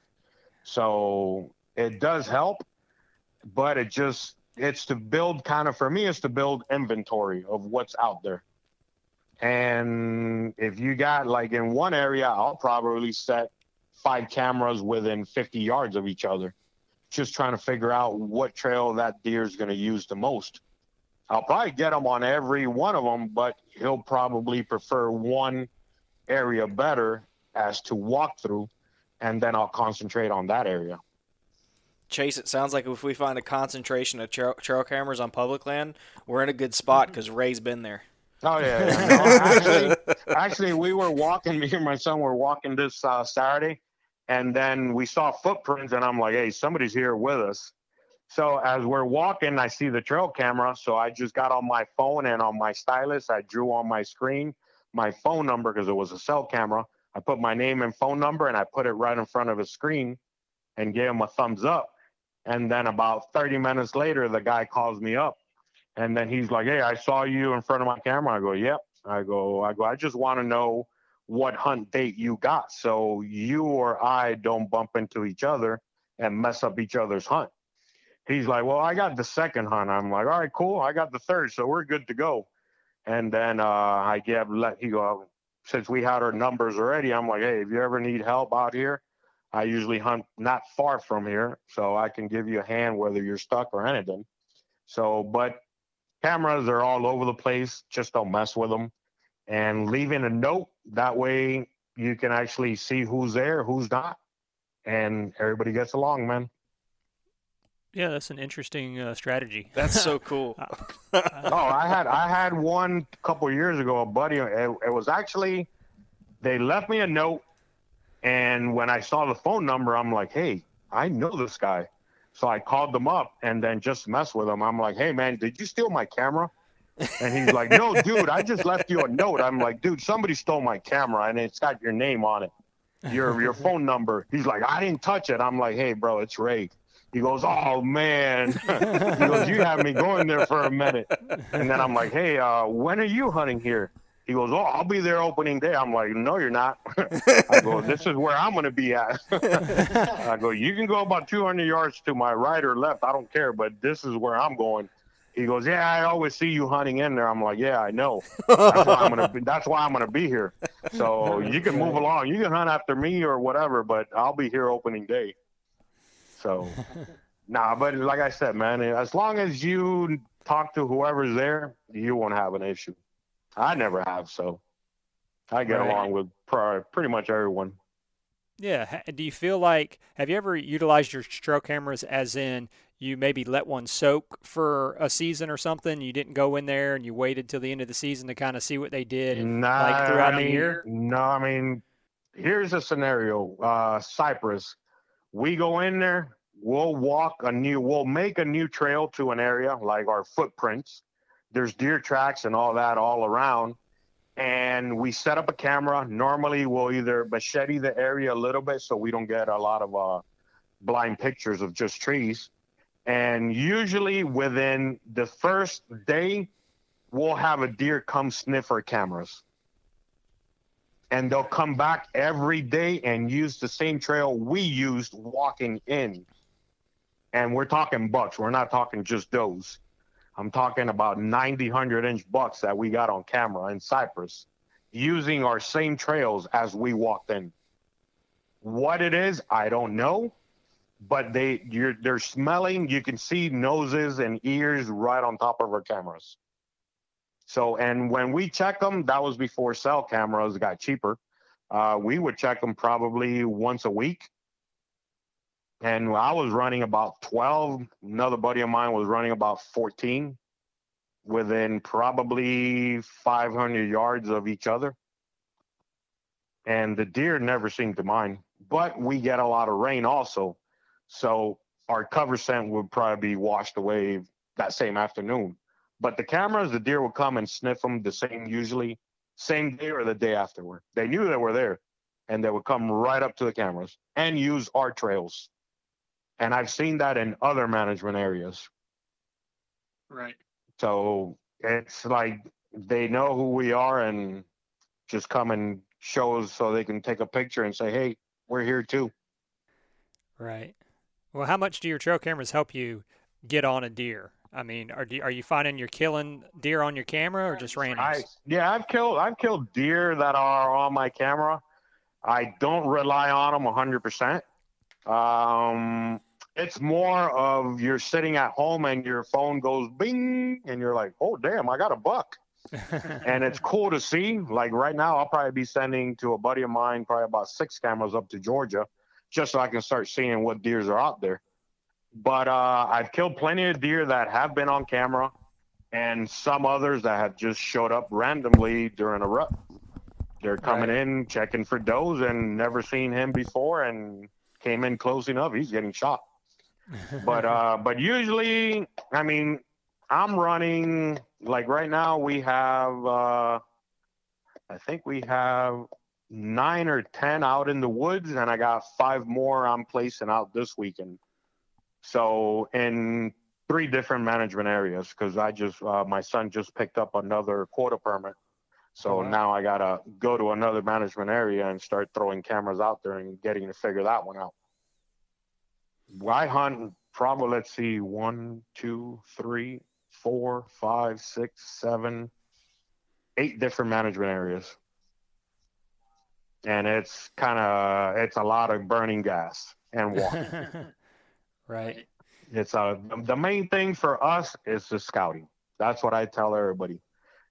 so it does help, but it just it's to build kind of for me it's to build inventory of what's out there. And if you got like in one area, I'll probably set five cameras within 50 yards of each other, just trying to figure out what trail that deer is going to use the most. I'll probably get him on every one of them, but he'll probably prefer one area better as to walk through, and then I'll concentrate on that area. Chase, it sounds like if we find a concentration of trail, trail cameras on public land, we're in a good spot because Ray's been there. Oh yeah, yeah. No, actually, actually, we were walking. Me and my son were walking this uh, Saturday, and then we saw footprints, and I'm like, "Hey, somebody's here with us." So as we're walking, I see the trail camera. So I just got on my phone and on my stylus, I drew on my screen my phone number because it was a cell camera. I put my name and phone number, and I put it right in front of his screen, and gave him a thumbs up. And then about 30 minutes later, the guy calls me up and then he's like, "Hey, I saw you in front of my camera." I go, "Yep." I go, "I go. I just want to know what hunt date you got, so you or I don't bump into each other and mess up each other's hunt." He's like, "Well, I got the second hunt." I'm like, "All right, cool. I got the third, so we're good to go." And then uh, I give let he go. Since we had our numbers already, I'm like, "Hey, if you ever need help out here, I usually hunt not far from here, so I can give you a hand whether you're stuck or anything." So, but cameras are all over the place. Just don't mess with them. And leaving a note that way you can actually see who's there, who's not, and everybody gets along, man. Yeah, that's an interesting uh, strategy. That's so cool. oh, I had I had one a couple years ago. A buddy. It, it was actually they left me a note, and when I saw the phone number, I'm like, hey, I know this guy. So I called them up and then just mess with them. I'm like, hey man, did you steal my camera? And he's like, no, dude, I just left you a note. I'm like, dude, somebody stole my camera and it's got your name on it, your your phone number. He's like, I didn't touch it. I'm like, hey, bro, it's Ray. He goes, oh man. he goes, you have me going there for a minute. And then I'm like, hey, uh, when are you hunting here? He goes, oh, I'll be there opening day. I'm like, no, you're not. I go, this is where I'm going to be at. I go, you can go about 200 yards to my right or left. I don't care, but this is where I'm going. He goes, yeah, I always see you hunting in there. I'm like, yeah, I know. That's why I'm gonna. Be, that's why I'm gonna be here. So you can move along. You can hunt after me or whatever, but I'll be here opening day. So, nah, but like I said, man, as long as you talk to whoever's there, you won't have an issue. I never have, so I get right. along with pretty much everyone. Yeah. Do you feel like have you ever utilized your trail cameras as in you maybe let one soak for a season or something? You didn't go in there and you waited till the end of the season to kind of see what they did nah, like throughout I mean, the year? No, I mean, here's a scenario. Uh, Cypress, we go in there, we'll walk a new, we'll make a new trail to an area like our footprints. There's deer tracks and all that all around and we set up a camera. Normally, we'll either machete the area a little bit so we don't get a lot of uh, blind pictures of just trees. And usually, within the first day, we'll have a deer come sniff our cameras. And they'll come back every day and use the same trail we used walking in. And we're talking bucks, we're not talking just does. I'm talking about 90, 100 inch bucks that we got on camera in Cypress using our same trails as we walked in. What it is, I don't know, but they you're they're smelling. You can see noses and ears right on top of our cameras. So, and when we check them, that was before cell cameras got cheaper. Uh, we would check them probably once a week and I was running about 12. Another buddy of mine was running about 14 within probably 500 yards of each other. And the deer never seemed to mind, but we get a lot of rain also. So our cover scent would probably be washed away that same afternoon. But the cameras, the deer would come and sniff them the same, usually same day or the day afterward. They knew they were there and they would come right up to the cameras and use our trails and I've seen that in other management areas. Right. So it's like they know who we are and just come and show us so they can take a picture and say, "Hey, we're here too." Right. Well, how much do your trail cameras help you get on a deer? I mean, are are you finding you're killing deer on your camera or just randoms? I, yeah, I've killed I've killed deer that are on my camera. I don't rely on them 100%. Um, it's more of you're sitting at home and your phone goes bing and you're like, oh damn, I got a buck. and it's cool to see. Like right now, I'll probably be sending to a buddy of mine probably about six cameras up to Georgia, just so I can start seeing what deers are out there. But uh, I've killed plenty of deer that have been on camera, and some others that have just showed up randomly during a rut. They're coming right. in checking for does and never seen him before, and came in close enough. He's getting shot but uh, but usually, I mean, I'm running like right now. We have, uh, I think we have nine or ten out in the woods, and I got five more I'm placing out this weekend. So in three different management areas, because I just uh, my son just picked up another quota permit. So oh, now I gotta go to another management area and start throwing cameras out there and getting to figure that one out. I hunt probably let's see one, two, three, four, five, six, seven, eight different management areas. And it's kind of it's a lot of burning gas and water. right. It's uh, the main thing for us is the scouting. That's what I tell everybody.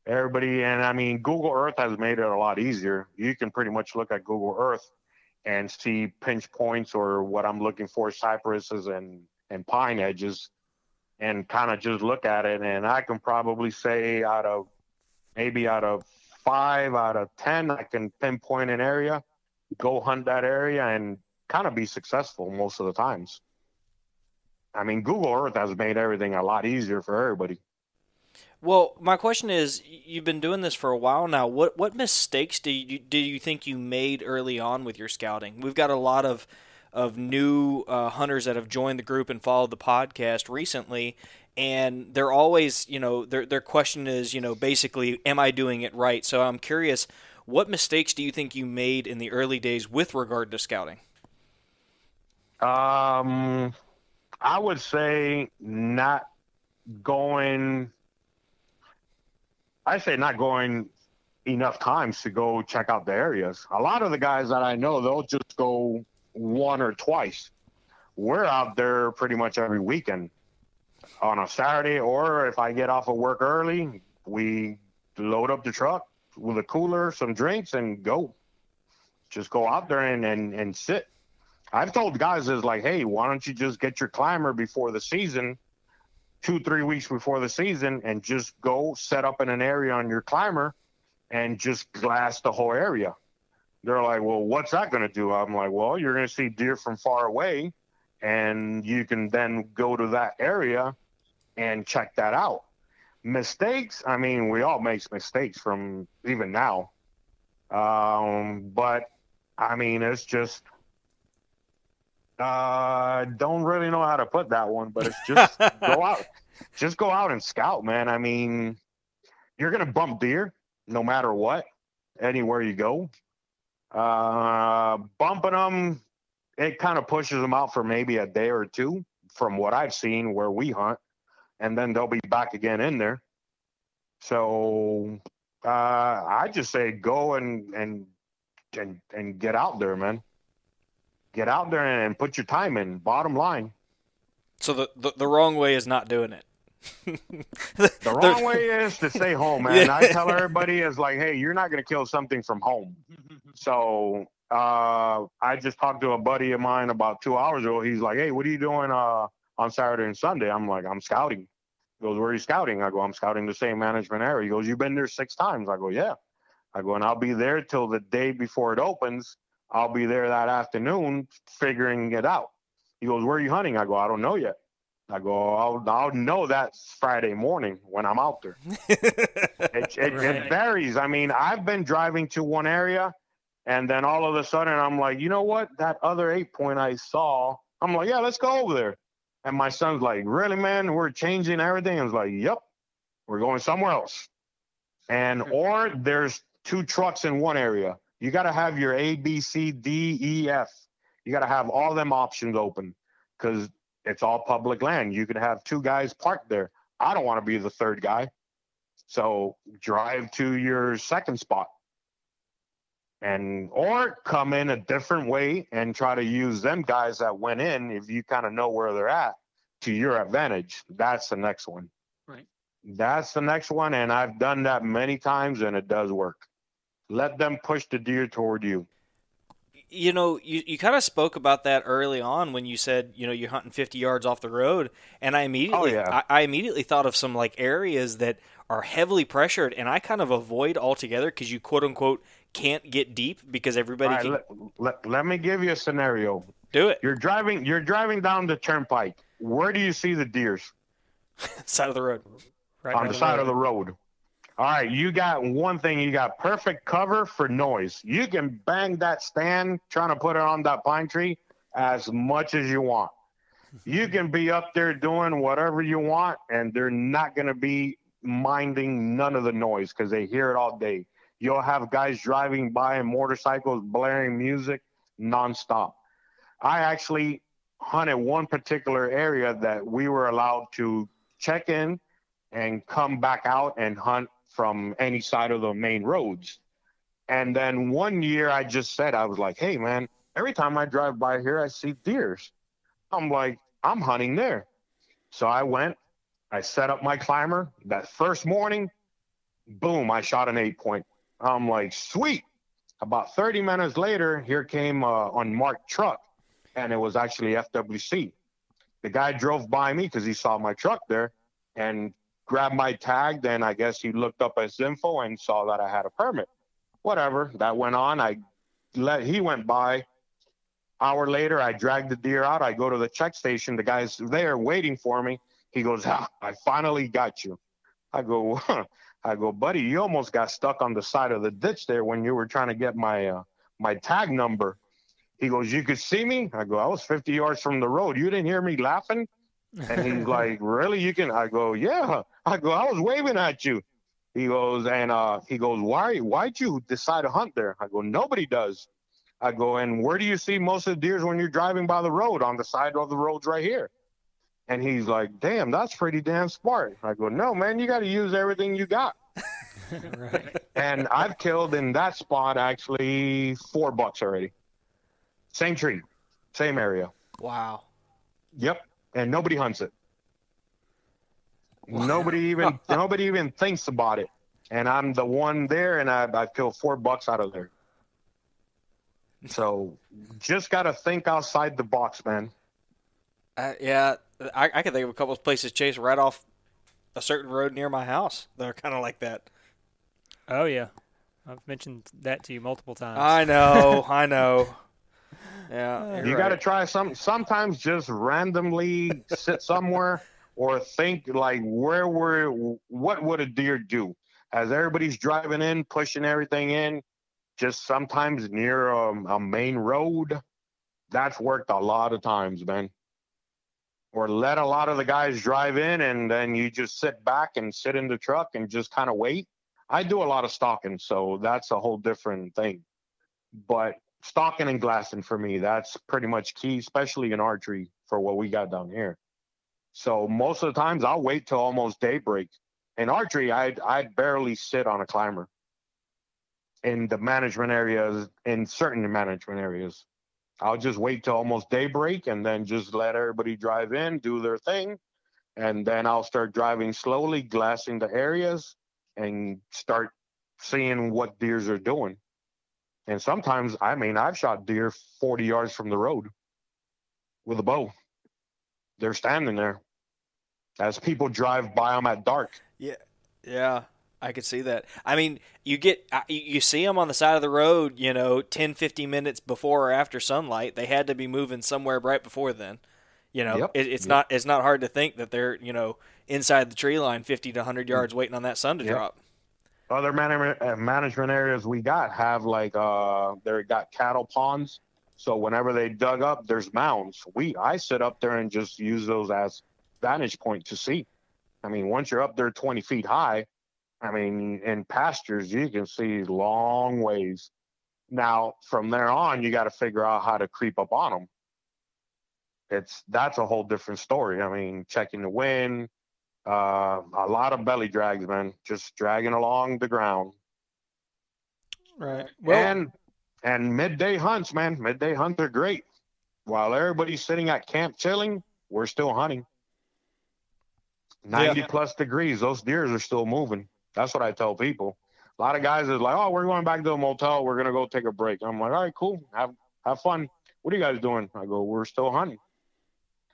Everybody, and I mean, Google Earth has made it a lot easier. You can pretty much look at Google Earth and see pinch points or what I'm looking for, cypresses and and pine edges and kind of just look at it. And I can probably say out of maybe out of five out of 10, I can pinpoint an area, go hunt that area, and kind of be successful most of the times. I mean, Google Earth has made everything a lot easier for everybody. Well, my question is, you've been doing this for a while now. What what mistakes do you do you think you made early on with your scouting? We've got a lot of of new uh, hunters that have joined the group and followed the podcast recently, and they're always, you know, their their question is, you know, basically, am I doing it right? So I'm curious, what mistakes do you think you made in the early days with regard to scouting? Um, I would say not going I say not going enough times to go check out the areas. A lot of the guys that I know, they'll just go one or twice. We're out there pretty much every weekend on a Saturday, or if I get off of work early, we load up the truck with a cooler, some drinks, and go. Just go out there and, and, and sit. I've told guys is like, hey, why don't you just get your climber before the season two, three weeks before the season and just go set up in an area on your climber and just glass the whole area. They're like, well, what's that going to do? I'm like, well, you're going to see deer from far away and you can then go to that area and check that out. Mistakes, I mean, we all make mistakes from even now. Um, but I mean, it's just uh, don't really know how to put that one, but it's just go out, just go out and scout, man. I mean, you're gonna bump deer no matter what, anywhere you go. Uh, bumping them, it kind of pushes them out for maybe a day or two, from what I've seen where we hunt, and then they'll be back again in there. So uh, I just say go and and and and get out there, man get out there and put your time in. Bottom line. So the the, the wrong way is not doing it. the wrong way is to stay home, man. Yeah. I tell everybody is like, hey, you're not going to kill something from home. So uh, I just talked to a buddy of mine about two hours ago. He's like, hey, what are you doing uh, on Saturday and Sunday? I'm like, I'm scouting. He goes, where are you scouting? I go, I'm scouting the same management area. He goes, you've been there six times. I go, yeah. I go, and I'll be there till the day before it opens I'll be there that afternoon figuring it out. He goes, Where are you hunting? I go, I don't know yet. I go, I'll, I'll know that Friday morning when I'm out there. it, it, right. it varies. I mean, I've been driving to one area and then all of a sudden I'm like, you know what? That other eight point I saw, I'm like, yeah, let's go over there. And my son's like, really, man? We're changing everything. I was like, yep, we're going somewhere else. And, or there's two trucks in one area. You got to have your A, B, C, D, E, F. You got to have all them options open because it's all public land. You could have two guys parked there. I don't want to be the third guy. So drive to your second spot and or come in a different way and try to use them guys that went in if you kind of know where they're at to your advantage. That's the next one. Right. That's the next one. And I've done that many times and it does work. Let them push the deer toward you. You know, you, you kind of spoke about that early on when you said, you know, you're hunting 50 yards off the road, and I immediately, oh, yeah. I, I immediately thought of some like areas that are heavily pressured, and I kind of avoid altogether because you quote unquote can't get deep because everybody. Right, can... let, let, let me give you a scenario. Do it. You're driving. You're driving down the turnpike. Where do you see the deers? side of the road. Right on the side of the road. All right, you got one thing. You got perfect cover for noise. You can bang that stand trying to put it on that pine tree as much as you want. You can be up there doing whatever you want, and they're not going to be minding none of the noise because they hear it all day. You'll have guys driving by in motorcycles blaring music nonstop. I actually hunted one particular area that we were allowed to check in and come back out and hunt from any side of the main roads. And then one year I just said, I was like, hey, man, every time I drive by here, I see deers. I'm like, I'm hunting there. So I went, I set up my climber. That first morning, boom, I shot an eight point. I'm like, sweet. About 30 minutes later, here came uh, an unmarked truck, and it was actually FWC. The guy drove by me because he saw my truck there and grabbed my tag. Then I guess he looked up his info and saw that I had a permit. Whatever. That went on. I let he went by. Hour later, I dragged the deer out. I go to the check station. The guy's there waiting for me. He goes, ah, I finally got you. I go, huh. I go, buddy, you almost got stuck on the side of the ditch there when you were trying to get my uh, my tag number. He goes, you could see me. I go, I was 50 yards from the road. You didn't hear me laughing? And he's like, really? You can? I go, yeah. I go, I was waving at you. He goes, and uh, he goes, why? Why'd you decide to hunt there? I go, nobody does. I go, and where do you see most of the deers when you're driving by the road on the side of the roads right here? And he's like, damn, that's pretty damn smart. I go, no, man, you got to use everything you got. right. And I've killed in that spot actually four bucks already. Same tree, same area. Wow. Yep. And nobody hunts it. Nobody even nobody even thinks about it. And I'm the one there, and I, I killed four bucks out of there. So just got to think outside the box, man. Uh, yeah, I, I can think of a couple of places chase right off a certain road near my house that are kind of like that. Oh yeah, I've mentioned that to you multiple times. I know, I know. Yeah, uh, you right. got to try some. Sometimes just randomly sit somewhere or think like, where were, what would a deer do? As everybody's driving in, pushing everything in, just sometimes near a, a main road. That's worked a lot of times, man. Or let a lot of the guys drive in and then you just sit back and sit in the truck and just kind of wait. I do a lot of stalking, so that's a whole different thing. But stalking and glassing for me, that's pretty much key, especially in archery for what we got down here. So most of the times I'll wait till almost daybreak. In archery, I'd I'd barely sit on a climber in the management areas, in certain management areas. I'll just wait till almost daybreak and then just let everybody drive in, do their thing. And then I'll start driving slowly, glassing the areas and start seeing what deers are doing. And sometimes, I mean, I've shot deer 40 yards from the road with a bow. They're standing there as people drive by them at dark. Yeah. Yeah. I could see that. I mean, you get you see them on the side of the road, you know, 10 15 minutes before or after sunlight. They had to be moving somewhere right before then. You know, yep. it, it's yep. not it's not hard to think that they're, you know, inside the tree line 50 to 100 mm. yards waiting on that sun to drop. Other management uh, management areas we got have like uh they got cattle ponds. So whenever they dug up, there's mounds. We I sit up there and just use those as vantage point to see. I mean, once you're up there 20 feet high, I mean, in pastures, you can see long ways. Now, from there on, you got to figure out how to creep up on them. It's that's a whole different story. I mean, checking the wind, uh, a lot of belly drags, man, just dragging along the ground. Right. Well, and and midday hunts, man, midday hunts are great. While everybody's sitting at camp chilling, we're still hunting. 90 yeah. plus degrees, those deers are still moving. That's what I tell people. A lot of guys is like, oh, we're going back to the motel. We're gonna go take a break. I'm like, all right, cool. Have have fun. What are you guys doing? I go, we're still hunting.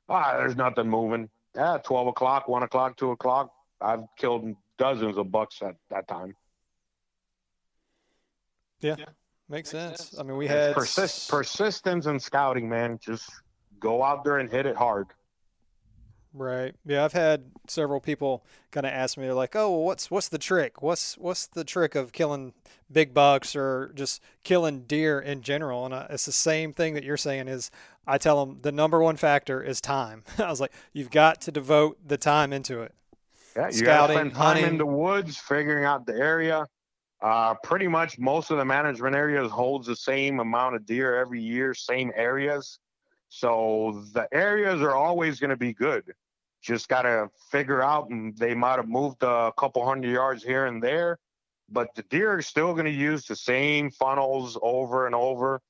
Ah, there's nothing moving. Yeah, twelve o'clock, one o'clock, two o'clock. I've killed dozens of bucks at that time. Yeah, yeah. makes sense. I mean, we had persist, persistence and scouting, man. Just go out there and hit it hard. Right. Yeah, I've had several people kind of ask me, they're like, "Oh, well, what's what's the trick? What's what's the trick of killing big bucks or just killing deer in general?" And I, it's the same thing that you're saying. Is I tell them the number one factor is time. I was like, you've got to devote the time into it. Yeah, you got to spend time hunting. in the woods, figuring out the area. Uh, pretty much most of the management areas holds the same amount of deer every year, same areas. So the areas are always going to be good just got to figure out, and they might have moved a couple hundred yards here and there, but the deer are still going to use the same funnels over and over.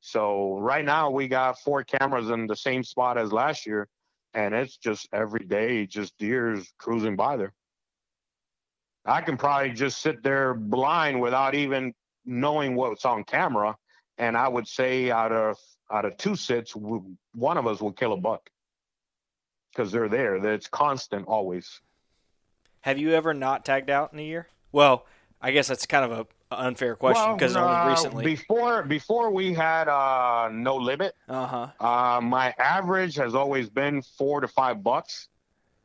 So right now we got four cameras in the same spot as last year, and it's just every day just deers cruising by there. I can probably just sit there blind without even knowing what's on camera, and I would say out of out of two sits, one of us will kill a buck. Because they're there. That It's constant always. Have you ever not tagged out in a year? Well, I guess that's kind of a unfair question because well, only uh, recently. Before before we had uh, no limit, Uh huh. uh, my average has always been four to five bucks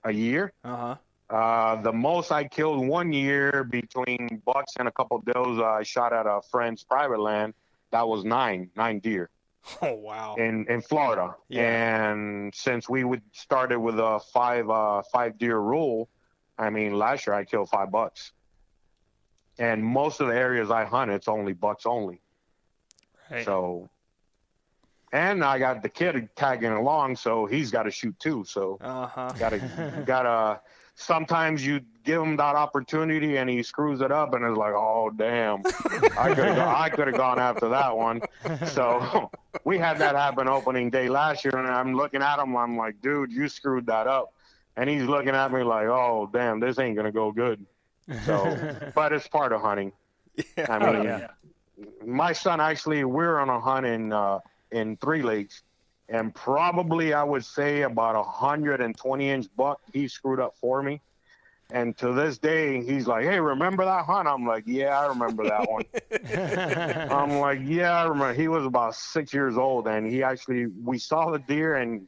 a year. Uh huh. Uh, the most I killed one year between bucks and a couple of does uh, I shot at a friend's private land. That was nine, nine deer Oh wow. in, in Florida. Yeah. And since we would started with a five uh, five deer rule, I mean last year I killed five bucks. And most of the areas I hunt, it's only bucks only. Right. So, and I got the kid tagging along, so he's got to shoot too. So Uh huh. gotta gotta sometimes you give him that opportunity and he screws it up and it's like oh damn. I could have i could have gone after that one. So we had that happen opening day last year and i'm looking at him i'm like dude you screwed that up. And he's looking at me like oh damn this ain't gonna go good. So but it's part of hunting. I mean yeah. my son actually we're on a hunt in uh, in three lakes and probably I would say about a hundred and twenty inch buck he screwed up for me. And to this day, he's like, "Hey, remember that hunt?" I'm like, "Yeah, I remember that one." I'm like, "Yeah, I remember." He was about six years old, and he actually we saw the deer, and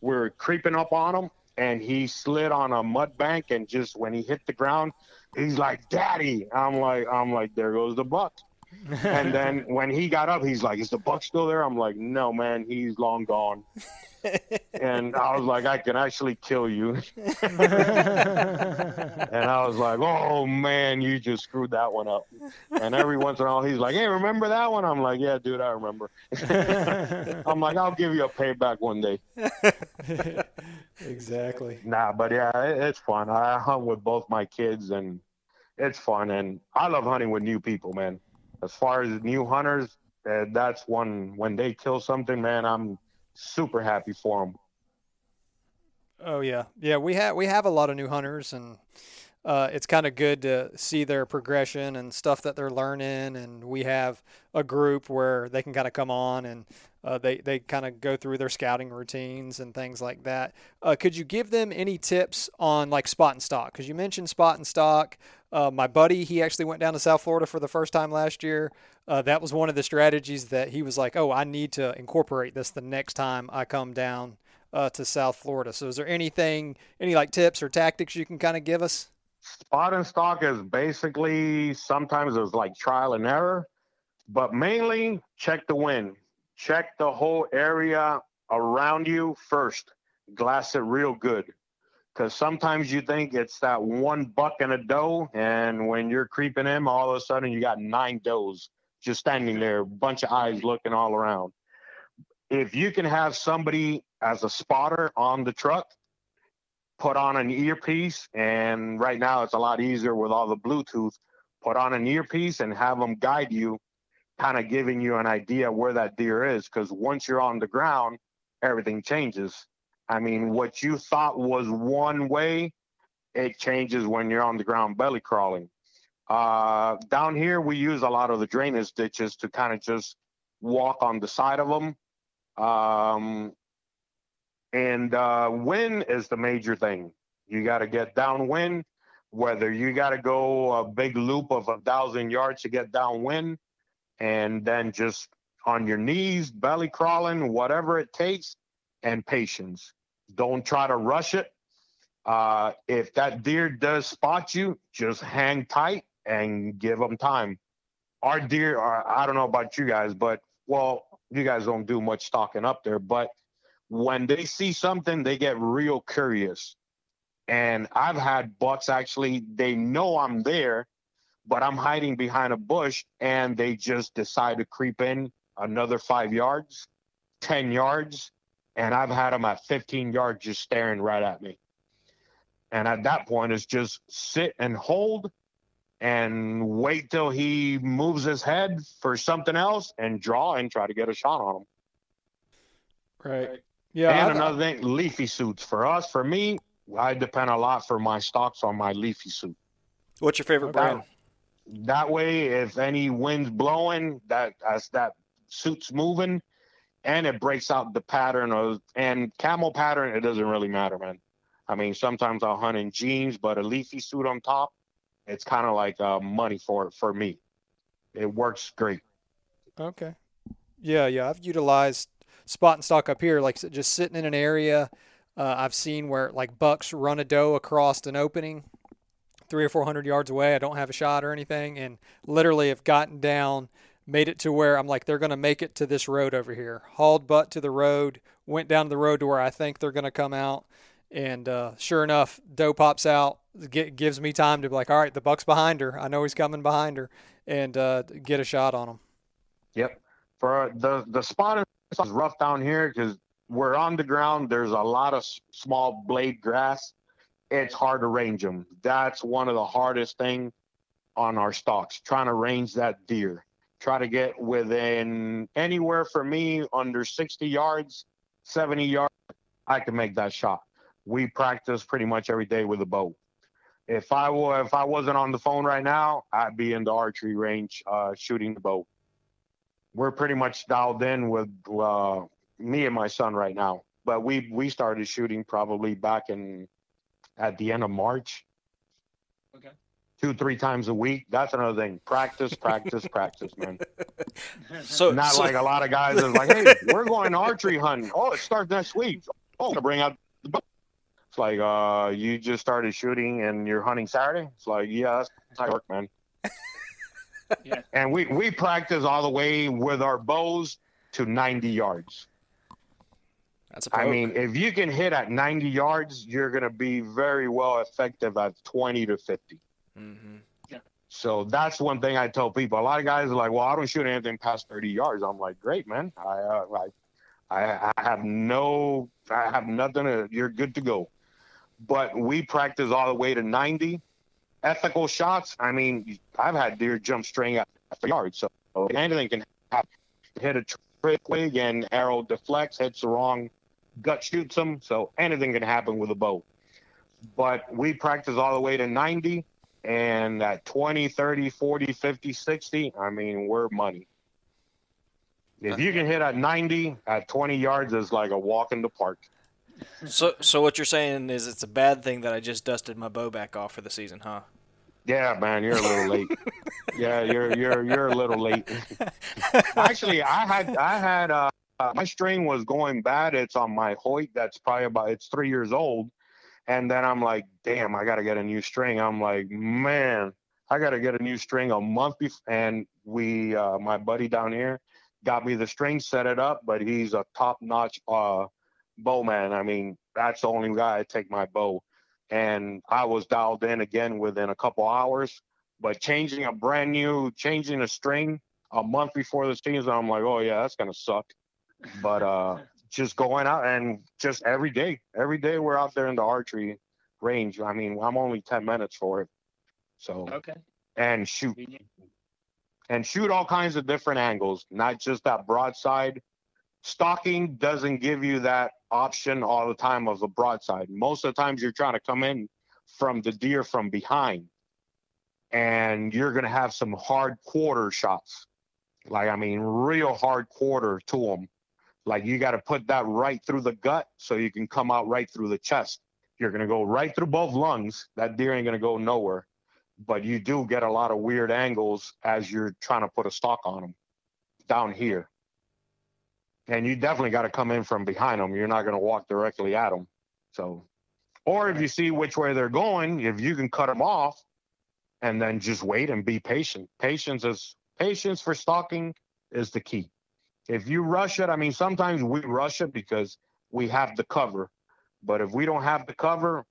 we are creeping up on him, and he slid on a mud bank, and just when he hit the ground, he's like, "Daddy!" I'm like, "I'm like, there goes the buck." And then when he got up, he's like, "Is the buck still there?" I'm like, "No, man, he's long gone." and I was like, "I can actually kill you." and I was like, "Oh man, you just screwed that one up." And every once in a while, he's like, "Hey, remember that one?" I'm like, "Yeah, dude, I remember." I'm like, "I'll give you a payback one day." Exactly. Nah, but yeah, it, it's fun. I hunt with both my kids, and it's fun. And I love hunting with new people, man. As far as new hunters, uh, that's one when they kill something, man. I'm super happy for them. Oh yeah, yeah. We have we have a lot of new hunters, and uh, it's kind of good to see their progression and stuff that they're learning. And we have a group where they can kind of come on and uh, they they kind of go through their scouting routines and things like that. Uh, could you give them any tips on like spot and stalk? Because you mentioned spot and stalk. Uh, my buddy, he actually went down to South Florida for the first time last year. Uh, that was one of the strategies that he was like, "Oh, I need to incorporate this the next time I come down uh, to South Florida." So, is there anything, any like tips or tactics you can kind of give us? Spot and stalk is basically sometimes it's like trial and error, but mainly check the wind, check the whole area around you first, glass it real good. Because sometimes you think it's that one buck and a doe, and when you're creeping in, all of a sudden you got nine does just standing there, a bunch of eyes looking all around. If you can have somebody as a spotter on the truck, put on an earpiece, and right now it's a lot easier with all the Bluetooth. Put on an earpiece and have them guide you, kind of giving you an idea where that deer is. Because once you're on the ground, everything changes. I mean, what you thought was one way, it changes when you're on the ground belly crawling. Uh, down here, we use a lot of the drainage ditches to kind of just walk on the side of them. Um, and uh, wind is the major thing. You got to get downwind, whether you got to go a big loop of a thousand yards to get downwind, and then just on your knees, belly crawling, whatever it takes, and patience. Don't try to rush it. Uh, if that deer does spot you, just hang tight and give them time. Our deer are, I don't know about you guys, but well, you guys don't do much stalking up there, but when they see something, they get real curious. And I've had bucks actually, they know I'm there, but I'm hiding behind a bush and they just decide to creep in another five yards, 10 yards. And I've had them at 15 yards just staring right at me. And at that point, it's just sit and hold and wait till he moves his head for something else and draw and try to get a shot on him. Right. Yeah. and I- another thing, leafy suits. For us, for me, I depend a lot for my stocks on my leafy suit. What's your favorite brand? That way, if any wind's blowing, that as that suit's moving, and it breaks out the pattern of and camel pattern. It doesn't really matter, man. I mean, sometimes I'll hunt in jeans, but a leafy suit on top, it's kind of like uh, money for for me. It works great. Okay. Yeah, yeah. I've utilized spot and stalk up here, like just sitting in an area. Uh, I've seen where like bucks run a doe across an opening, three or four hundred yards away. I don't have a shot or anything, and literally have gotten down, made it to where I'm like they're going to make it to this road over here. Hauled butt to the road, went down the road to where I think they're going to come out, and uh, sure enough, doe pops out. Get, gives me time to be like, all right, the buck's behind her. I know he's coming behind her, and uh, get a shot on him. Yep. For the the spot is rough down here because we're on the ground. There's a lot of small blade grass. It's hard to range them. That's one of the hardest thing on our stalks. Trying to range that deer. Try to get within anywhere for me under 60 yards, 70 yards. I can make that shot. We practice pretty much every day with a bow. If I were, if I wasn't on the phone right now, I'd be in the archery range uh, shooting the bow. We're pretty much dialed in with uh, me and my son right now. But we we started shooting probably back in at the end of March. Okay. Two three times a week. That's another thing. Practice, practice, practice, man. So Not so- like a lot of guys are like, hey, we're going archery hunting. Oh, it starts next week. Oh, to bring out the bow. It's like, uh, you just started shooting and you're hunting Saturday. It's like, yeah, that's how it work, man. Yeah. And we we practice all the way with our bows to 90 yards. that's a I poke. I mean, if you can hit at 90 yards, you're going to be very well effective at 20 to 50. Mhm. So that's one thing I tell people. A lot of guys are like, "Well, I don't shoot anything past 30 yards." I'm like, "Great, man. I uh, I, I have no, I have nothing. To, you're good to go." But we practice all the way to 90. Ethical shots. I mean, I've had deer jump string at 30 yard, so anything can happen. Hit a trick wig and arrow deflects, hits the wrong gut shoots them. So anything can happen with a bow. But we practice all the way to 90 and at 20, 30, 40, 50, 60, I mean, we're money. If you can hit at 90 at 20 yards is like a walk in the park. So so what you're saying is it's a bad thing that I just dusted my bow back off for the season, huh? Yeah, man, you're a little late. yeah, you're you're you're a little late. Actually, I had I had uh, uh, my string was going bad. It's on my Hoyt. That's probably about it's three years old. And then I'm like, damn, I got to get a new string. I'm like, man, I got to get a new string a month before. And we, uh, my buddy down here, got me the string, set it up. But he's a top notch uh, bowman. I mean, that's the only guy I take my bow. And I was dialed in again within a couple hours. But changing a brand new, changing a string a month before the season, I'm like, oh yeah, that's gonna suck. But uh, just going out and just every day, every day we're out there in the archery range. I mean, I'm only 10 minutes for it. So, Okay. and shoot and shoot all kinds of different angles, not just that broadside. Stalking doesn't give you that option all the time of a broadside. Most of the times you're trying to come in from the deer from behind and you're going to have some hard quarter shots. Like, I mean, real hard quarter to them. Like, you got to put that right through the gut so you can come out right through the chest. You're going to go right through both lungs. That deer ain't going to go nowhere but you do get a lot of weird angles as you're trying to put a stalk on them down here. And you definitely got to come in from behind them. You're not going to walk directly at them. So, or if you see which way they're going, if you can cut them off and then just wait and be patient. Patience is patience for stalking is the key. If you rush it, I mean, sometimes we rush it because we have the cover. But if we don't have the cover,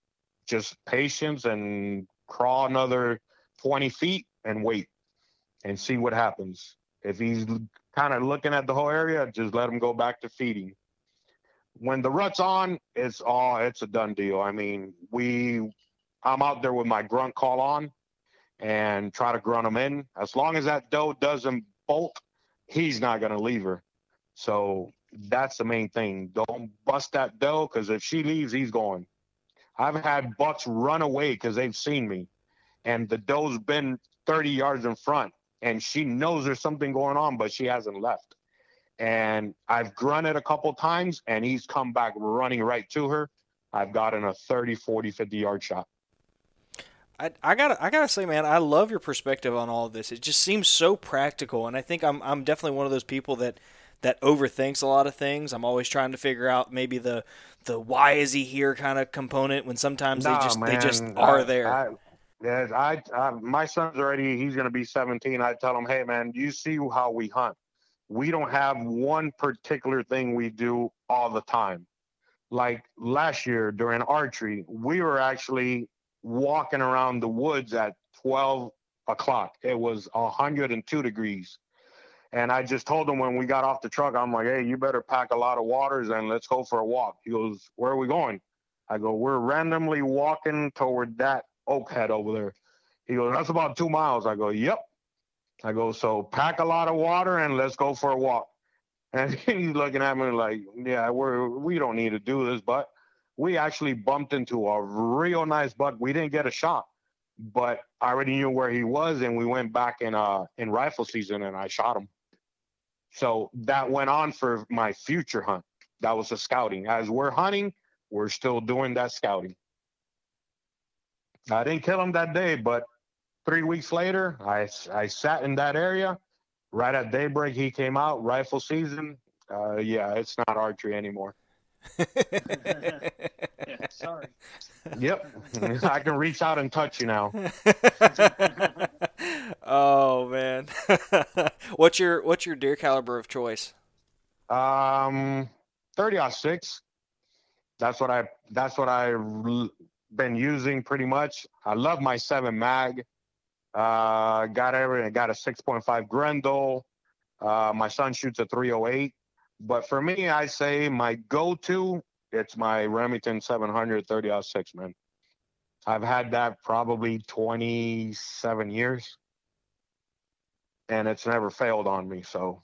just patience and crawl another 20 feet and wait and see what happens. If he's kind of looking at the whole area, just let them go back to feeding. When the rut's on, it's all it's a done deal. I mean, we I'm out there with my grunt call on and try to grunt them in. As long as that doe doesn't bolt, he's not gonna leave her. So that's the main thing. Don't bust that doe because if she leaves, he's going. I've had bucks run away because they've seen me, and the doe's been 30 yards in front, and she knows there's something going on, but she hasn't left. and I've grunted a couple times, and he's come back running right to her. I've gotten a 30, 40, 50 yard shot. I, I gotta I gotta say, man, I love your perspective on all of this. It just seems so practical, and I think I'm I'm definitely one of those people that that overthinks a lot of things. I'm always trying to figure out maybe the the why is he here kind of component when sometimes Nah, they just man, they just are I- there. I, yeah, I, I, my son's already. He's going to be 17. I tell him, hey man, you see how we hunt. We don't have one particular thing we do all the time. Like last year during archery, we were actually walking around the woods at 12 o'clock. It was 102 degrees. And I just told him when we got off the truck, I'm like, hey, you better pack a lot of waters and let's go for a walk. He goes, where are we going? I go, we're randomly walking toward that oak head over there. He goes, that's about two miles. I go, yep. I go, so pack a lot of water and let's go for a walk. And he's looking at me like, yeah, we're we don't need to do this, but we actually bumped into a real nice buck. We didn't get a shot, but I already knew where he was, and we went back in uh in rifle season, and I shot him. So that went on for my future hunt. That was the scouting. As we're hunting, we're still doing that scouting. I didn't kill him that day, but three weeks later, I, I sat in that area. Right at daybreak, he came out, rifle season. Uh, yeah, it's not archery anymore. Sorry. Yep. I can reach out and touch you now. oh man, what's your what's your deer caliber of choice? Um, 30 aught six. That's what I, that's what l- been using pretty much. I love my seven mag. Uh, got every, got a 6.5 Grendel. Uh, my son shoots a 308. But for me, I say my go-to, it's my Remington 700 30 aught six, man. I've had that probably 27 years, and it's never failed on me. So,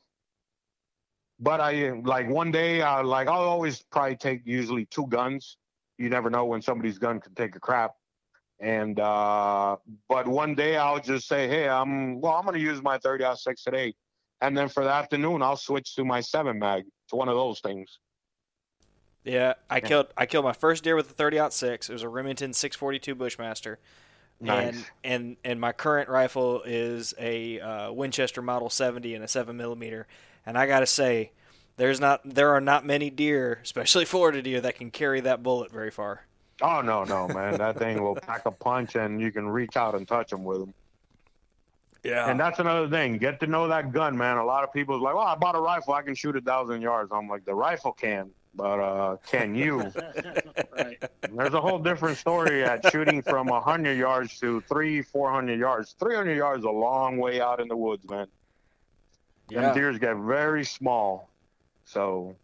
but I like one day, I like I'll always probably take usually two guns. You never know when somebody's gun can take a crap. And uh, but one day I'll just say, hey, I'm well, I'm gonna use my 30 aught six today, and then for the afternoon I'll switch to my seven mag. It's one of those things. Yeah, I killed I killed my first deer with a 30 aught six. It was a Remington 642 Bushmaster. Nice. And and and my current rifle is a uh, Winchester Model 70 and a seven millimeter. And I gotta say, there's not there are not many deer, especially Florida deer, that can carry that bullet very far. Oh no, no, man, that thing will pack a punch, and you can reach out and touch them with them. Yeah. And that's another thing. Get to know that gun, man. A lot of people's like, "Oh, I bought a rifle. I can shoot a thousand yards." I'm like, the rifle can, but uh, can you? right. There's a whole different story at shooting from hundred yards to three, four hundred yards. Three hundred yards is a long way out in the woods, man. yeah. And deers get very small, so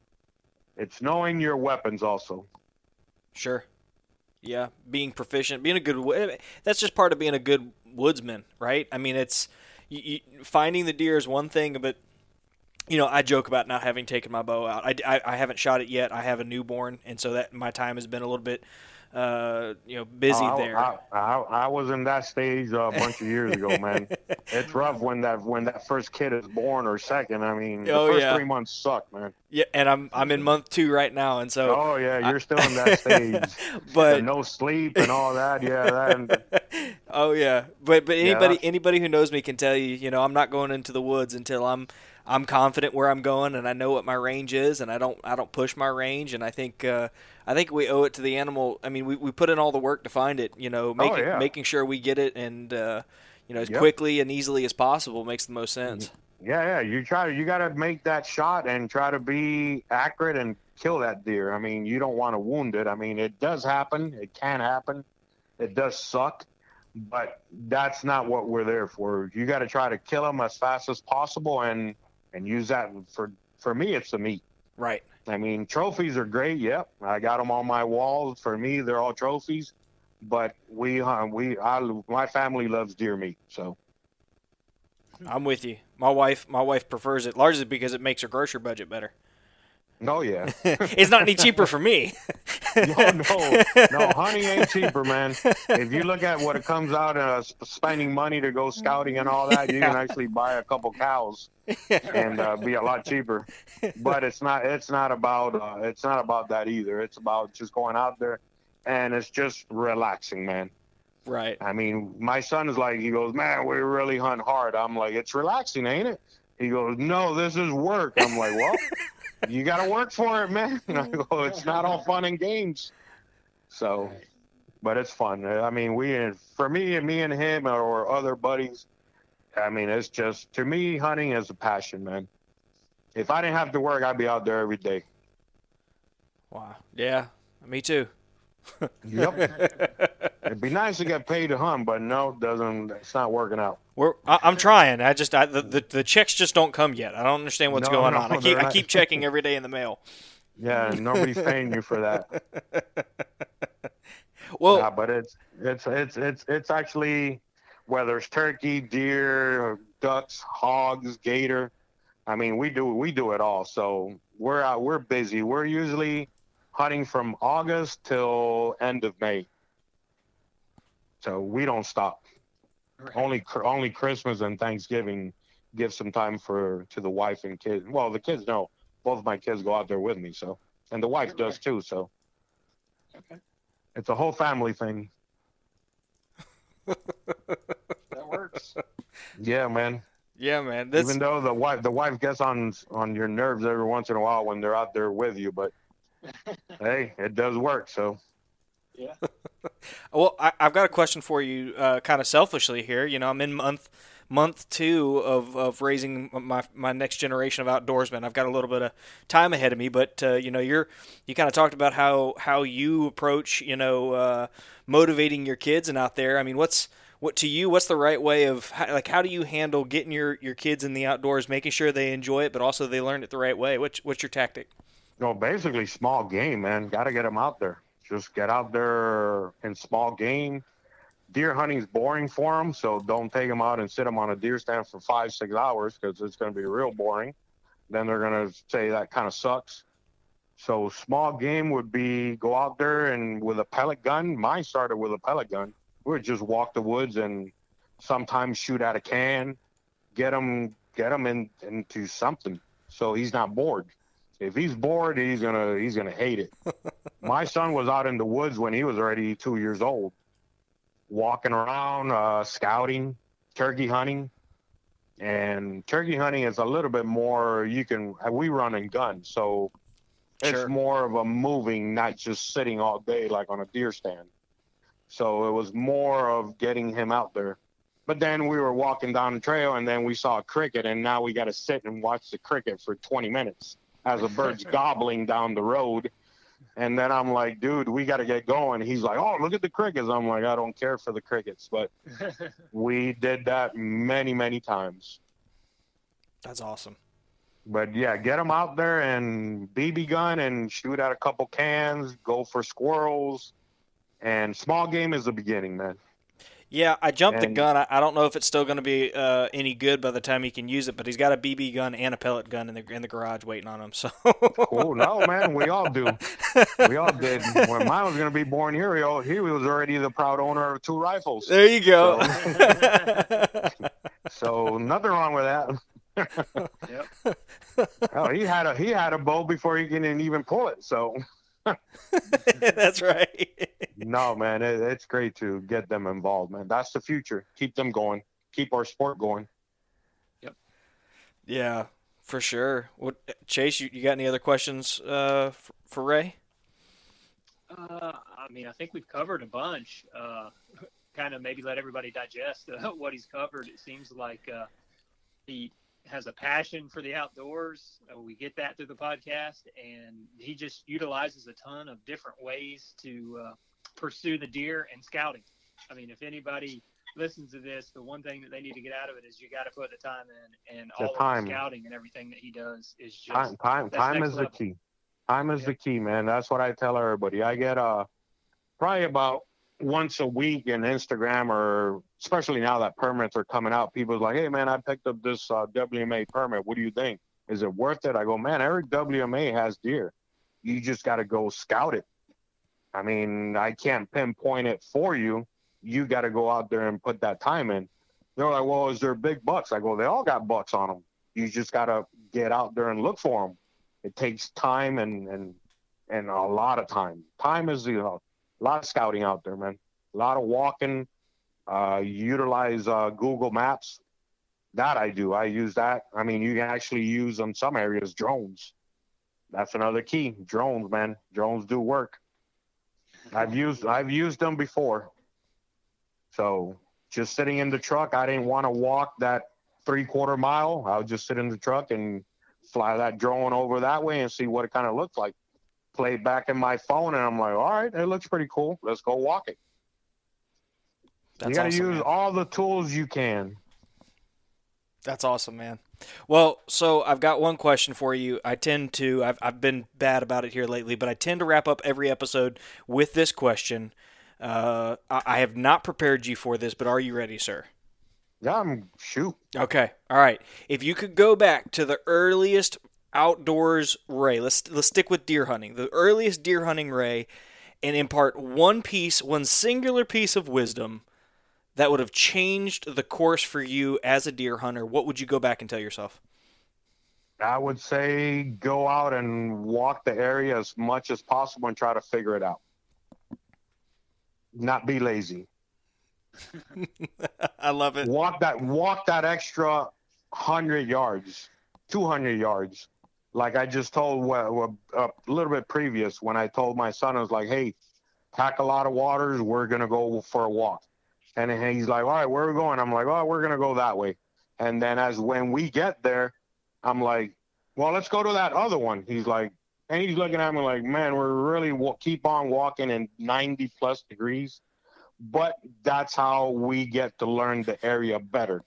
it's knowing your weapons also. Sure. Yeah, being proficient, being a good eh, that's just part of being a good woodsman, right? I mean, it's you, you, finding the deer is one thing, but you know, I joke about not having taken my bow out. I, I, I haven't shot it yet. I have a newborn, and so that my time has been a little bit, uh, you know, busy I, there. I, I, I was in that stage a bunch of years ago, man. It's rough when that when that first kid is born or second. I mean, the Oh, first yeah. three months suck, man. yeah, and I'm I'm in month two right now, and so Oh yeah, you're still in that stage. but The no sleep and all that. Yeah, that. And, oh yeah, but but anybody that's- anybody who knows me can tell you, you know, I'm not going into the woods until I'm I'm confident where I'm going and I know what my range is and I don't I don't push my range and I think uh, I think we owe it to the animal. I mean, we, we put in all the work to find it, you know, making Oh, yeah. making sure we get it and uh, you know as Yep. quickly and easily as possible makes the most sense. yeah, yeah. You try. You got to make that shot and try to be accurate and kill that deer. I mean, you don't want to wound it. I mean, it does happen. It can happen. It does suck, but that's not what we're there for. You got to try to kill them as fast as possible and and use that for for me. It's the meat. Right. I mean, trophies are great. Yep, I got them on my walls. For me, they're all trophies. But we, uh, we, I, my family loves deer meat. So I'm with you. My wife my wife prefers it largely because it makes her grocery budget better. Oh yeah. it's not any cheaper for me. no, no, no. Hunting ain't cheaper, man. If you look at what it comes out uh, spending money to go scouting and all that, you can actually buy a couple cows and uh, be a lot cheaper. But it's not. It's not about. Uh, it's not about that either. It's about just going out there, and it's just relaxing, man. Right. I mean, my son is like, he goes, man, we really hunt hard. I'm like, it's relaxing, ain't it? He goes, no, this is work. I'm like, well you got to work for it, man. I go, it's not all fun and games. So, but it's fun. I mean, we, for me and me and him or other buddies, I mean, it's just, to me, hunting is a passion, man. If I didn't have to work, I'd be out there every day. Wow. Yeah, me too. yep. It'd be nice to get paid to hunt, but no, it doesn't. It's not working out. We're, I, am trying. I just I, the, the, the checks just don't come yet. I don't understand what's no, going no, on. I keep I keep checking every day in the mail. Yeah, nobody's paying you for that. well, nah, but it's it's it's it's it's actually whether it's turkey, deer, ducks, hogs, gator. I mean, we do we do it all. So we're out. We're busy. We're usually hunting from August till end of May. So we don't stop. Right. Only only Christmas and Thanksgiving give some time for to the wife and kids. Well, the kids know. Both of my kids go out there with me, so and the wife right. does too. So okay. it's a whole family thing. that works. Yeah, man. Yeah, man. That's... Even though the wife the wife gets on on your nerves every once in a while when they're out there with you, but hey, it does work. So yeah. well, I, have got a question for you, uh, kind of selfishly here. You know, I'm in month month two of, of raising my my next generation of outdoorsmen. I've got a little bit of time ahead of me, but uh, you know, you're you kind of talked about how how you approach you know uh, motivating your kids and out there. I mean, what's what to you? What's the right way of like how do you handle getting your your kids in the outdoors, making sure they enjoy it, but also they learn it the right way? What's what's your tactic? No, basically small game, man. Got to get them out there. Just get out there in small game. Deer hunting's boring for them, so don't take them out and sit them on a deer stand for five, six hours because it's going to be real boring. Then they're going to say that kind of sucks. So small game would be go out there and with a pellet gun. Mine started with a pellet gun. We would just walk the woods and sometimes shoot at a can, get him get him in, into something so he's not bored if he's bored, he's gonna he's gonna hate it. My son was out in the woods when he was already two years old, walking around, uh, scouting, turkey hunting, and turkey hunting is a little bit more. You can we run and gun, so it's sure. more of a moving, not just sitting all day like on a deer stand. So it was more of getting him out there. But then we were walking down the trail, and then we saw a cricket, and now we got to sit and watch the cricket for 20 minutes as a bird's gobbling down the road. And then I'm like, dude, we got to get going. He's like, oh, look at the crickets. I'm like, I don't care for the crickets. But we did that many, many times. That's awesome. But yeah, get them out there and BB gun and shoot at a couple cans, go for squirrels. And small game is the beginning, man. Yeah, I jumped and, the gun. I, I, don't know if it's still going to be uh, any good by the time he can use it, but he's got a BB gun and a pellet gun in the in the garage waiting on him. So. oh no, man, we all do. We all did. When mine was going to be born here, he was already the proud owner of two rifles. There you go. So, so nothing wrong with that. yep. Oh, he had a he had a bow before he can even pull it. So. That's right. no, man, it, it's great to get them involved, man. That's the future. Keep them going. Keep our sport going. Yep. Yeah, for sure. What Chase? You, you got any other questions uh, for, for Ray? Uh, I mean, I think we've covered a bunch. Uh, kind of maybe let everybody digest uh, what he's covered. It seems like uh, he has a passion for the outdoors. Uh, we get that through the podcast, and he just utilizes a ton of different ways to uh, pursue the deer and scouting. I mean, if anybody listens to this, the one thing that they need to get out of it is you got to put the time in, and all the the scouting and everything that he does is just time. Time, time is level. the key. Time is the key, man. That's what I tell everybody. I get uh probably about once a week in Instagram or especially now that permits are coming out, people's like, hey man, I picked up this uh, WMA permit. What do you think? Is it worth it? I go, man, every WMA has deer. You just got to go scout it. I mean, I can't pinpoint it for you. You got to go out there and put that time in. They're like, well, is there big bucks? I go, they all got bucks on them. You just got to get out there and look for them. It takes time and, and, and a lot of time. Time is, you know, a lot of scouting out there, man. A lot of walking, uh, utilize uh, Google Maps. That I do. I use that. I mean, you can actually use on some areas drones. That's another key. Drones, man. Drones do work. I've used I've used them before. So just sitting in the truck, I didn't want to walk that three quarter mile. I would just sit in the truck and fly that drone over that way and see what it kind of looks like. Play back in my phone, and I'm like, all right, it looks pretty cool. Let's go walk it. That's you got to awesome, use man. all the tools you can. That's awesome, man. Well, so I've got one question for you. I tend to, I've, I've been bad about it here lately, but I tend to wrap up every episode with this question. Uh, I, I have not prepared you for this, but are you ready, sir? Yeah, I'm shoot. Okay. All right. If you could go back to the earliest outdoors Ray, let's let's stick with deer hunting. The earliest deer hunting Ray, and impart one piece, one singular piece of wisdom that would have changed the course for you as a deer hunter. What would you go back and tell yourself? I would say go out and walk the area as much as possible and try to figure it out. Not be lazy. I love it. Walk that walk that extra hundred yards, two hundred yards. Like I just told well, a little bit previous when I told my son, I was like, "Hey, pack a lot of waters. We're gonna go for a walk." And he's like, "All right, where are we going?" I'm like, "Oh, we're gonna go that way." And then as when we get there, I'm like, "Well, let's go to that other one." He's like, and he's looking at me like, "Man, we're really keep on walking in 90 plus degrees." But that's how we get to learn the area better.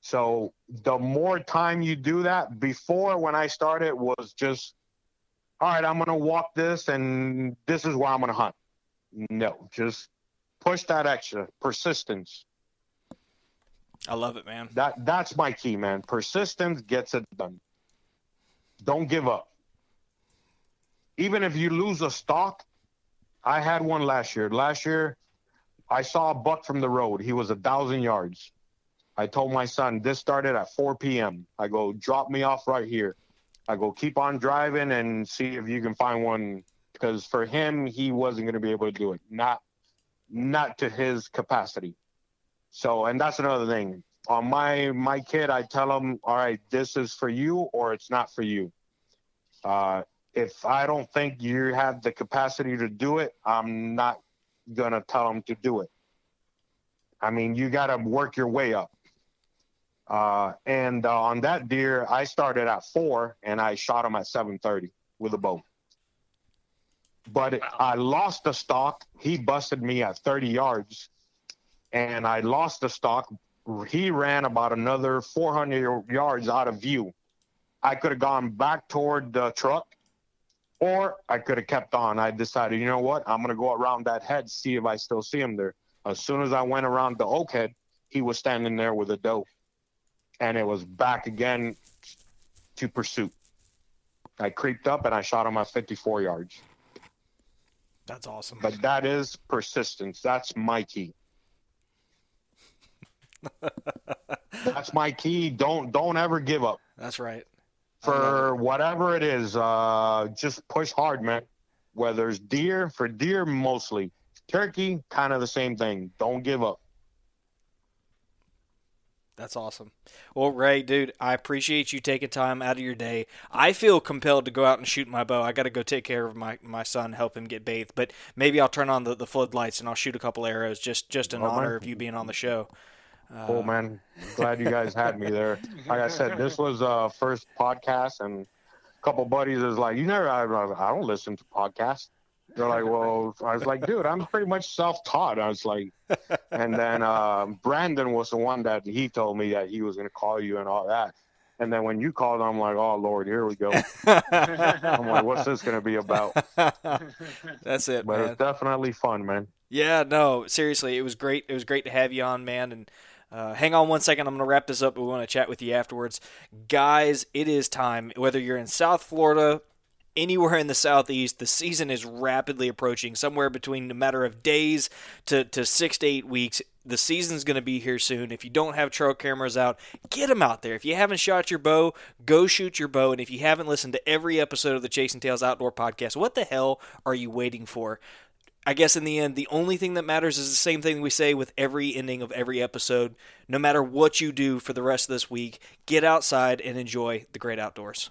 So the more time you do that, before when I started was just, all right, I'm gonna walk this and this is where I'm gonna hunt. No, just push that extra persistence. I love it, man. That that's my key, man. Persistence gets it done. Don't give up. Even if you lose a stalk, I had one last year. Last year, I saw a buck from the road. He was a thousand yards. I told my son, this started at 4 p.m. I go, drop me off right here. I go, keep on driving and see if you can find one. Because for him, he wasn't going to be able to do it. Not, not to his capacity. So, and that's another thing. On my my kid, I tell him, all right, this is for you or it's not for you. Uh, if I don't think you have the capacity to do it, I'm not gonna tell him to do it. I mean, you got to work your way up. Uh, and uh, on that deer, I started at four and I shot him at 7:30 with a bow. But I lost the stalk. He busted me at 30 yards, and I lost the stalk. He ran about another 400 yards out of view. I could have gone back toward the truck, or I could have kept on. I decided, you know what? I'm going to go around that head, see if I still see him there. As soon as I went around the oak head, he was standing there with a doe. And it was back again to pursuit. I creeped up and I shot him at 54 yards. That's awesome. But that is persistence. That's my key. That's my key. Don't don't ever give up That's right. for whatever it is. Uh, just push hard, man. Whether it's deer, for deer mostly, turkey, kind of the same thing. Don't give up. That's awesome. Well, Ray, dude, I appreciate you taking time out of your day. I feel compelled to go out and shoot my bow. I got to go take care of my, my son, help him get bathed. But maybe I'll turn on the, the floodlights and I'll shoot a couple arrows just just in Oh, man. honor of you being on the show. Cool, man. Glad you guys had me there. Like I said, this was uh first podcast, and a couple buddies is like, "You never? I, I don't listen to podcasts." They're like, "Well," I was like, "Dude, I'm pretty much self-taught." I was like, and then uh, Brandon was the one that he told me that he was going to call you and all that. And then when you called, I'm like, "Oh Lord, here we go." I'm like, "What's this going to be about?" That's it, But man. it's definitely fun, man. Yeah, no, seriously, it was great. It was great to have you on, man. And Uh, hang on one second. I'm going to wrap this up, but we want to chat with you afterwards. Guys, it is time. Whether you're in South Florida, anywhere in the southeast, the season is rapidly approaching, somewhere between a matter of days to, to six to eight weeks. The season's going to be here soon. If you don't have trail cameras out, get them out there. If you haven't shot your bow, go shoot your bow. And if you haven't listened to every episode of the Chasing Tails Outdoor podcast, what the hell are you waiting for? I guess in the end, the only thing that matters is the same thing we say with every ending of every episode. No matter what you do for the rest of this week, get outside and enjoy the great outdoors.